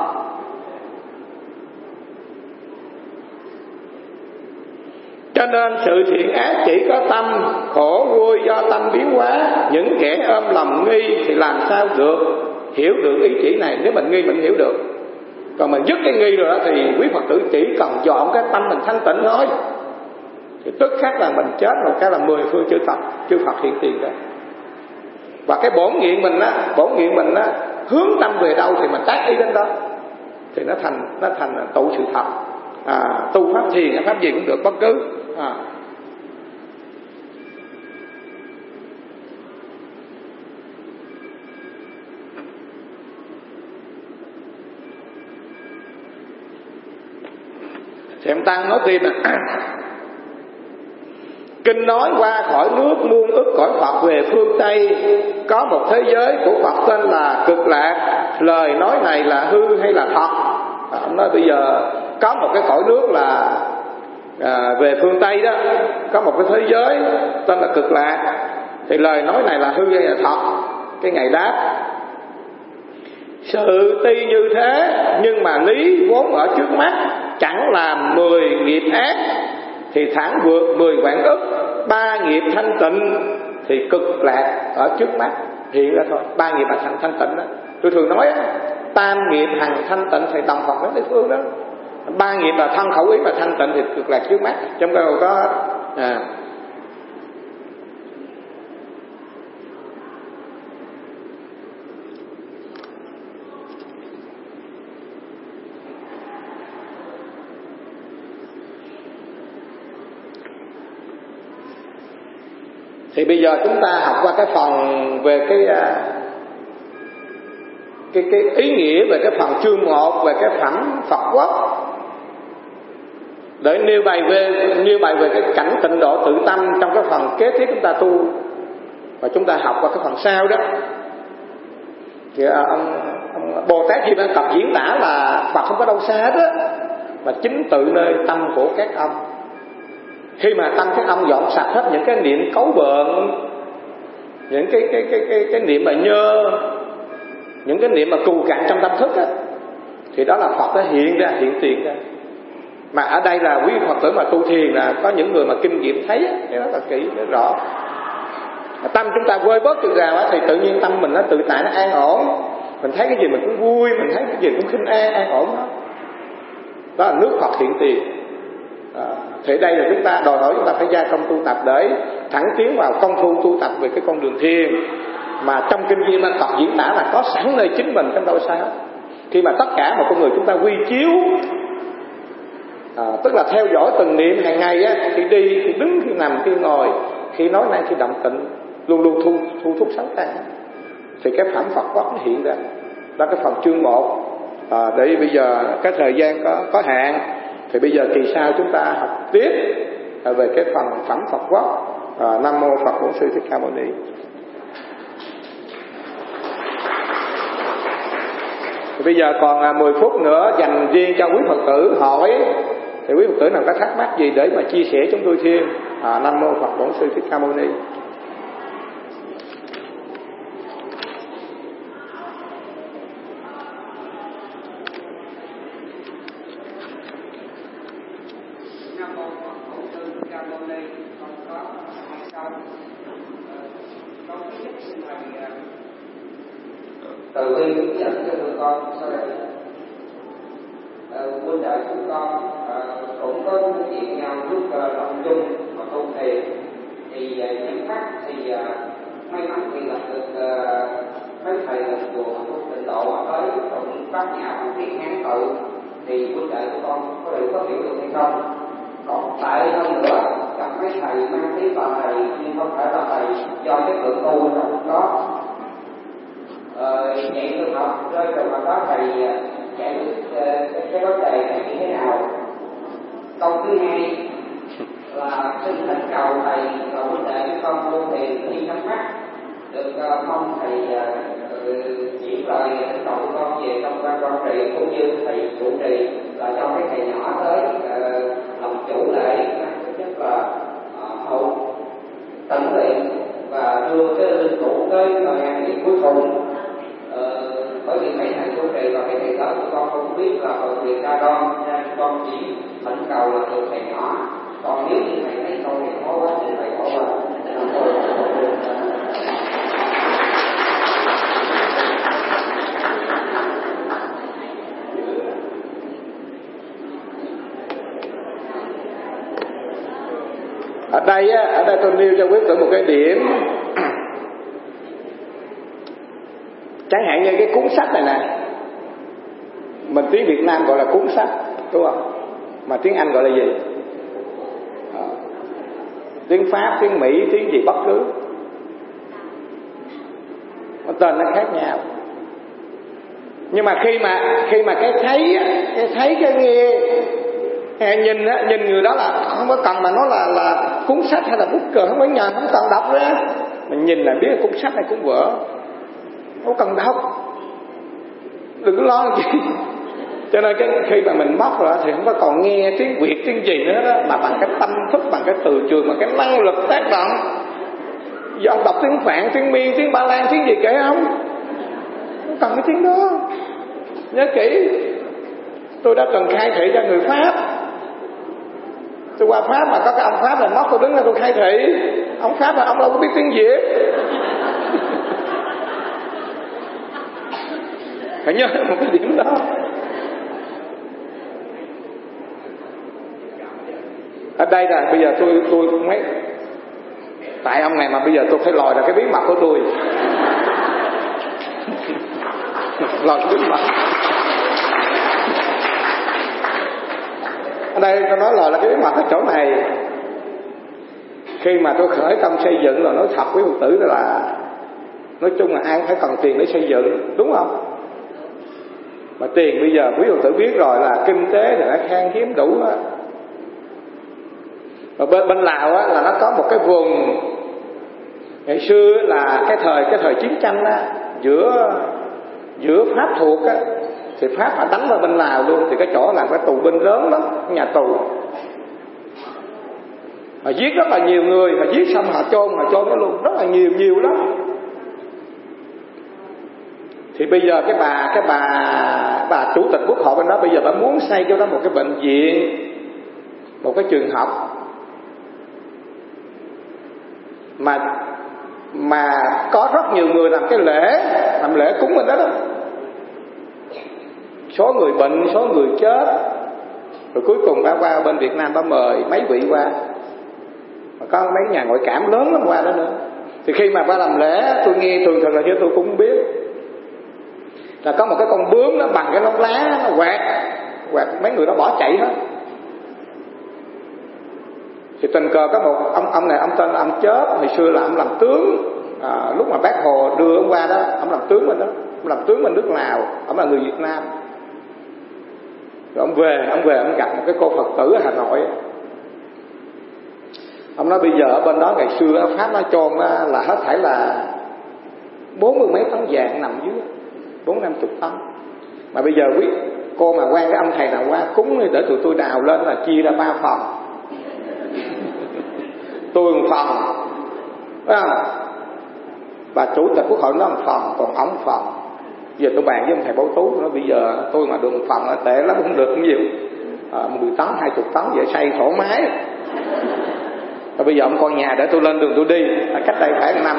Cho nên sự thiện ác chỉ có tâm khổ vui do tâm biến hóa. Những kẻ ôm lòng nghi thì làm sao được? Hiểu được ý chỉ này nếu mình nghi mình hiểu được. Còn mình dứt cái nghi rồi đó thì quý phật tử chỉ cần dọn cái tâm mình thanh tịnh thôi. Thì tức khác là mình chết một cái là mười phương chư Phật chư Phật hiện tiền đó và cái bổn nguyện mình á bổn nguyện mình á hướng tâm về đâu thì mình tác ý đến đó. Thì nó thành nó thành tụ sự thật. À, tu pháp thiền pháp gì cũng được bất cứ. À. thì ông tăng nói tiếp à Kinh nói qua khỏi nước muôn ức khỏi Phật về phương Tây. Có một thế giới của Phật tên là cực lạc. Lời nói này là hư hay là thật? À, Ông nói bây giờ có một cái cõi nước là à, về phương Tây đó. Có một cái thế giới tên là cực lạc. Thì lời nói này là hư hay là thật? Cái ngày đáp sự tuy như thế nhưng mà lý vốn ở trước mắt chẳng làm mười nghiệp ác thì thẳng vượt mười quảng ức ba nghiệp thanh tịnh thì cực lạc ở trước mắt. Hiện ra thôi ba nghiệp là thành thanh tịnh đó. Tôi thường nói tam nghiệp hằng thanh tịnh thì đồng phật với phương đó. Ba nghiệp là thân khẩu ý mà thanh tịnh thì cực lạc trước mắt. Trong đó có à, thì bây giờ chúng ta học qua cái phần về cái à, cái cái ý nghĩa về cái phần chương một về cái phẩm Phật quốc. Để nêu bài về nêu bài về cái cảnh tịnh độ tự tâm trong cái phần kế tiếp chúng ta tu. Và chúng ta học qua cái phần sau đó. Thì à, ông, ông Bồ Tát Di đang tập diễn tả là Phật không có đâu xa hết á mà chính tự nơi tâm của các ông khi mà tăng cái ông dọn sạch hết những cái niệm cấu bợn những cái cái cái cái cái niệm mà nhơ những cái niệm mà cù cạn trong tâm thức á thì đó là Phật đã hiện ra hiện tiền ra. Mà ở đây là quý Phật tử mà tu thiền là có những người mà kinh nghiệm thấy cái đó là kỹ rất rõ. Tâm chúng ta vơi bớt được rào thì tự nhiên tâm mình nó tự tại nó an ổn. Mình thấy cái gì mình cũng vui mình thấy cái gì cũng khinh an an ổn đó đó là nước Phật hiện tiền. À, thì đây là chúng ta đòi hỏi chúng ta phải gia công tu tập để thẳng tiến vào công phu tu tập về cái con đường thiền. Mà trong kinh viên mà Phật diễn tả là có sẵn nơi chính mình trong đâu sao. Khi mà tất cả một con người chúng ta quy chiếu à, tức là theo dõi từng niệm hàng ngày á, khi đi khi đứng khi nằm khi ngồi khi nói năng khi động tịnh luôn luôn thu thu thúc sáng tăng thì cái phẩm Phật quốc nó hiện ra. Đó cái phần chương một. À, để bây giờ cái thời gian có có hạn thì bây giờ kỳ sau chúng ta học tiếp à, về cái phần phẩm Phật quốc. À, Nam mô Phật Bổn Sư Thích Ca Mâu Ni. Thì bây giờ còn à, 10 phút nữa dành riêng cho quý Phật tử hỏi. Thì quý Phật tử nào có thắc mắc gì để mà chia sẻ chúng tôi thêm? À, Nam mô Phật Bổn Sư Thích Ca Mâu Ni từ bi hướng dẫn cho tụi con sau đây huynh đệ chúng con ờ, cũng có chuyện nhau lúc ờ, động lòng chung và tu thiền thì ờ, những khác thì may mắn thì gặp được mấy thầy là chùa tu tịnh độ tới cũng các nhà cũng thiện ngán tự, thì huynh đệ của con có thể có hiểu được hay không? Còn tại hơn nữa, gặp mấy thầy mang tiếng bà thầy nhưng không phải là thầy do chất lượng tu trong đó dạy vậy học hợp rơi mà có thầy à, giải quyết cái vấn đề này như thế nào? Câu thứ hai là xin thỉnh cầu thầy và huynh đệ con vô thiền khi nhắm mắt được ờ, mong thầy ờ, chỉ lời thỉnh cầu con về trong quan quan trị cũng như thầy chủ trì là cho cái thầy nhỏ tới làm chủ lễ nhất là hậu tận luyện và đưa cái linh cũ tới thời gian cuối cùng ờ, bởi vì mấy thầy cô trì và mấy thầy giáo của con không biết là phần quyền ca đon nên con chỉ thỉnh cầu là được thầy nhỏ. Còn nếu như thầy thấy câu này khó quá thì thầy bỏ ở đây á, ở đây tôi nêu cho quý tử một cái điểm. Chẳng hạn như cái cuốn sách này nè. Mình tiếng Việt Nam gọi là cuốn sách đúng không? Mà tiếng Anh gọi là gì? À, tiếng Pháp tiếng Mỹ tiếng gì bất cứ. Nó tên nó khác nhau. Nhưng mà khi mà khi mà cái thấy cái thấy cái nghe hay nhìn á nhìn người đó là không có cần mà nó là là cuốn sách hay là bút cờ không có nhờ không cần đọc nữa, mình nhìn là biết là cuốn sách hay cuốn vở không cần đọc. Đừng có lo gì. Cho nên cái khi mà mình mất rồi thì không có còn nghe tiếng việt tiếng gì nữa đó mà bằng cái tâm thức bằng cái từ trường bằng cái năng lực tác động. Giờ ông đọc tiếng phạn tiếng miên tiếng ba lan tiếng gì kể không? Không cần cái tiếng đó. Nhớ kỹ. Tôi đã từng khai thị cho người pháp. Tôi qua pháp mà có cái ông pháp là mất tôi đứng ra tôi khai thị. Ông pháp là ông đâu có biết tiếng việt phải nhớ một cái điểm đó. Ở đây là bây giờ tôi tôi mấy, tại ông này mà bây giờ tôi phải lòi ra cái bí mật của tôi. Lòi cái bí mật. Ở đây tôi nói lòi là cái bí mật ở chỗ này. Khi mà tôi khởi tâm xây dựng rồi nói thật với phật tử là nói chung là ai phải cần tiền để xây dựng, đúng không? Mà tiền bây giờ quý phật tử biết rồi là kinh tế thì nó khan hiếm đủ đó. và bên bên Lào á, là nó có một cái vùng ngày xưa là cái thời cái thời chiến tranh á, giữa giữa Pháp thuộc á, thì Pháp họ đánh vào bên Lào luôn thì cái chỗ là cái tù binh lớn lắm nhà tù họ giết rất là nhiều người họ giết xong họ chôn họ chôn nó luôn rất là nhiều nhiều lắm thì bây giờ cái bà cái bà bà chủ tịch quốc hội bên đó bây giờ bà muốn xây cho nó một cái bệnh viện, một cái trường học. Mà mà có rất nhiều người làm cái lễ, làm lễ cúng bên đó đó. Số người bệnh, số người chết. Rồi cuối cùng ba qua bên Việt Nam ba mời mấy vị qua. Mà có mấy nhà ngoại cảm lớn lắm qua đó nữa. Thì khi mà ba làm lễ, tôi nghe thường thường là chứ tôi cũng biết là có một cái con bướm nó bằng cái nón lá nó quẹt quẹt mấy người nó bỏ chạy hết. Thì tình cờ có một ông ông này ông tên là ông chết hồi xưa là ông làm tướng. À, lúc mà bác hồ đưa ông qua đó ông làm tướng bên đó ông làm tướng bên nước lào ông là người việt nam. Rồi ông về ông về ông gặp một cái cô phật tử ở hà nội. Ông nói bây giờ ở bên đó ngày xưa pháp nó chôn à, là hết thảy là bốn mươi mấy tấn vàng nằm dưới bốn năm chục tấm mà bây giờ quý cô mà quen cái ông thầy nào qua cúng để tụi tôi đào lên là chia ra ba phòng tôi một phòng phải không? Bà chủ tịch quốc hội nó một phòng còn ống phòng giờ tôi bàn với ông thầy bảo tú nó bây giờ tôi mà được một phòng là tệ lắm cũng được cũng nhiều. À, 10 tấn hai chục tấn vậy xây thoải mái. Rồi bây giờ ông con nhà để tôi lên đường tôi đi à, cách đây phải năm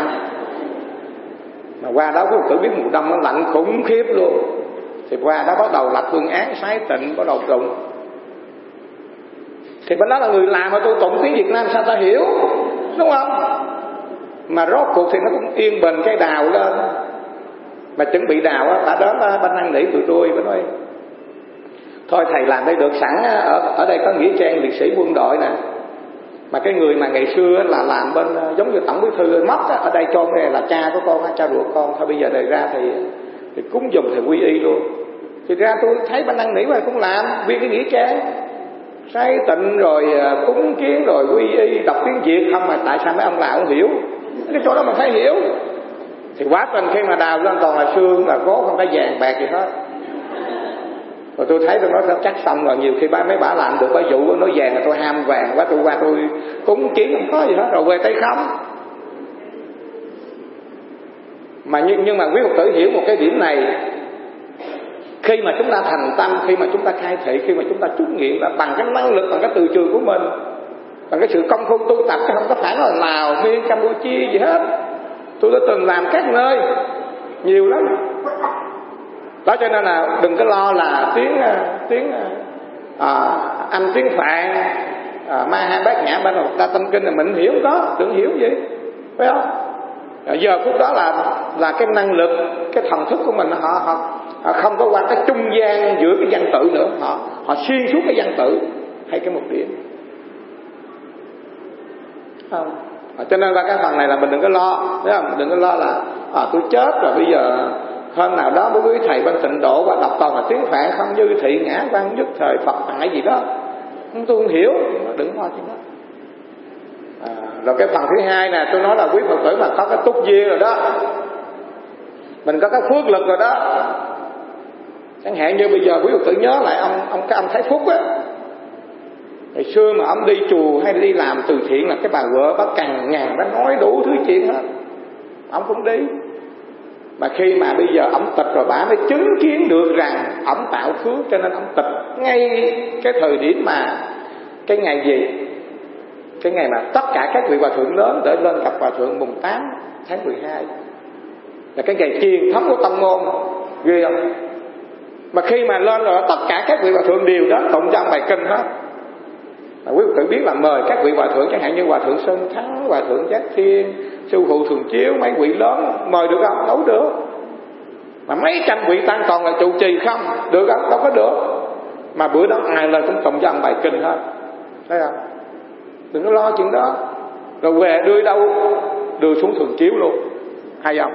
mà qua đó quý tử biết mùa đông nó lạnh khủng khiếp luôn. Thì qua đó bắt đầu lập phương án sái tịnh bắt đầu tụng thì bên đó là người làm mà tôi tụng tiếng Việt Nam sao ta hiểu? Đúng không? Mà rốt cuộc thì nó cũng yên bình cái đào lên. Mà chuẩn bị đào á, bà đó bên năn nỉ tụi tôi bên nói, thôi thầy làm đây được sẵn ở ở đây có nghĩa trang liệt sĩ quân đội nè mà cái người mà ngày xưa là làm bên ờ, giống như tổng bí thư mất ở đây cho này là cha của con cha ruột con. Thôi bây giờ đời ra thì thì cúng dùng thì quy y luôn. Thì ra tôi thấy ban năng nỉ mà cũng làm, viên cái nghĩa trang. Say tịnh rồi ờ, cúng kiến rồi quy y, đọc tiếng việt không mà tại sao mấy ông lạ không hiểu? Cái chỗ đó mình phải hiểu. Thì quá trình khi mà đào lên toàn là xương là gốm không có vàng bạc gì hết rồi tôi thấy tôi nói chắc xong rồi, nhiều khi ba mấy bả làm được cái vụ nói vàng là tôi ham vàng quá, tôi qua tôi cúng kiến, không có gì hết, rồi về tay không mà nhưng nhưng mà quý phật tử hiểu một cái điểm này. Khi mà chúng ta thành tâm, khi mà chúng ta khai thị, khi mà chúng ta trút nghiệm là bằng cái năng lực, bằng cái từ trường của mình, bằng cái sự công phu tu tập, chứ không có phải là lào miên, campuchia gì hết. Tôi đã từng làm các nơi, nhiều lắm đó cho nên là đừng có lo là tiếng ờ, tiếng ờ, à, anh tiếng phạn à, ma hai bát nhã ba la mật tâm kinh là mình hiểu có tưởng hiểu gì phải không? À, giờ phút đó là là cái năng lực cái thần thức của mình họ họ, họ không có qua cái trung gian giữa cái văn tự nữa. Họ họ xuyên suốt cái văn tự hay cái một điểm không. À, cho nên là cái phần này là mình đừng có lo thấy không? Đừng có lo là à, tôi chết rồi bây giờ hôm nào đó với quý thầy bên tịnh độ và đọc toàn là tiếng phạn không dư thị ngã văn nhất thời phật hại gì đó. Tôi không hiểu đừng lo chuyện đó. À, rồi cái phần thứ hai nè tôi nói là quý phật tử mà có cái túc duyên rồi đó. Mình có cái phước lực rồi đó. Chẳng hạn như bây giờ quý phật tử nhớ lại ông ông cái ông thái phúc á. Ngày xưa mà ông đi chùa hay đi làm từ thiện là cái bà vợ bà cằn ngàn bà nói đủ thứ chuyện hết. Ông cũng đi mà khi mà bây giờ ổng tịch rồi bà mới chứng kiến được rằng ổng tạo phước cho nên ổng tịch. Ngay cái thời điểm mà cái ngày gì? Cái ngày mà tất cả các vị hòa thượng lớn để lên gặp hòa thượng mùng 8 tháng 12 là cái ngày truyền thống của tâm môn. Ghê không? Mà khi mà lên rồi, tất cả các vị hòa thượng đều đó tụng cho bài kinh hết. Mà quý vị tự biết là mời các vị hòa thượng, chẳng hạn như hòa thượng sơn thắng, hòa thượng giác thiên sư phụ thường chiếu mấy quỷ lớn, mời được không đâu được. Mà mấy trăm quỷ tăng còn là trụ trì không, được không đâu có được. Mà bữa đó, ai lên cũng cộng cho bài kinh hết. Thấy không? Đừng có lo chuyện đó. Rồi về đưa đâu? Đưa xuống thường chiếu luôn. Hay không?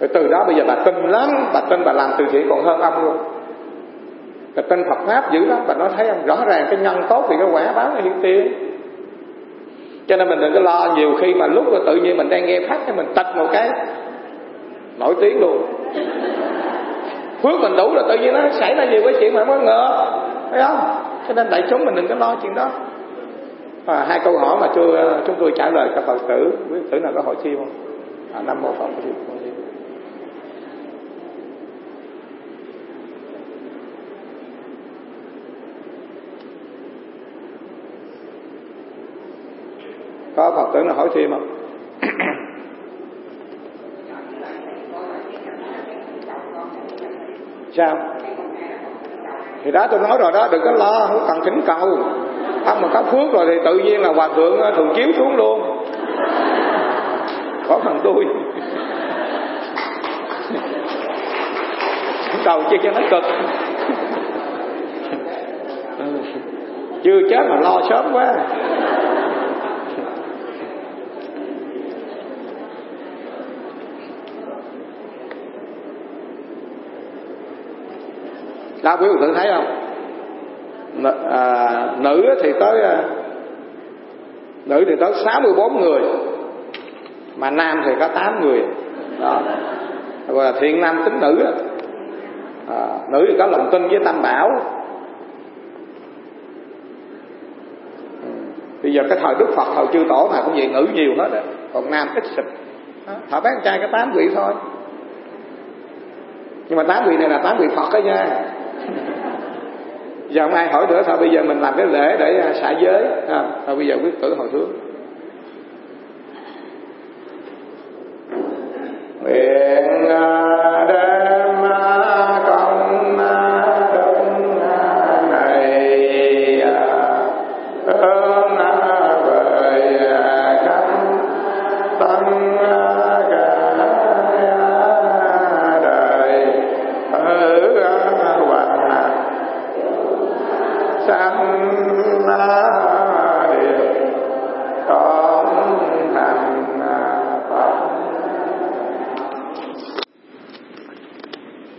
Rồi từ đó bây giờ bà tin lắm, bà tin bà làm từ thiện còn hơn ông luôn. Bà tin Phật pháp dữ lắm, bà nói thấy không? Rõ ràng cái nhân tốt thì cái quả báo là hiện tiền cho nên mình đừng có lo nhiều khi mà lúc mà tự nhiên mình đang nghe pháp cái mình tạch một cái nổi tiếng luôn. Phước mình đủ là tự nhiên nó xảy ra nhiều cái chuyện mà không ngờ thấy không? Cho nên đại chúng mình đừng có lo chuyện đó. Và hai câu hỏi mà chưa ờ, chúng tôi trả lời cho phật tử. Quý tử nào có hỏi thêm không? À, năm mô phật có phật tử nào hỏi thêm không? Sao? Thì đó tôi nói rồi đó, đừng có lo, không cần thỉnh cầu. Ông mà có phước rồi thì tự nhiên là hòa thượng ờ, thường chiếu xuống luôn. Có phần tôi. Cầu chi cho nó cực. Ừ. Chưa chết mà lo sớm quá. Đó quý vị tự thấy không? À, nữ thì tới à, nữ thì tới 64 người mà nam thì có 8 người. Đó. Gọi là thiện nam tính nữ à, nữ thì có lòng tin với tam bảo. Ừ. bây giờ cái thời đức phật thời chư tổ nào cũng vậy nữ nhiều hết rồi còn nam ít xịt. Thợ bán trai có tám vị thôi. Nhưng mà tám vị này là tám vị phật đó nha giờ không ai hỏi nữa thôi bây giờ mình làm cái lễ để à, xả giới à, thôi bây giờ quyết tử hồi hướng? Nguyện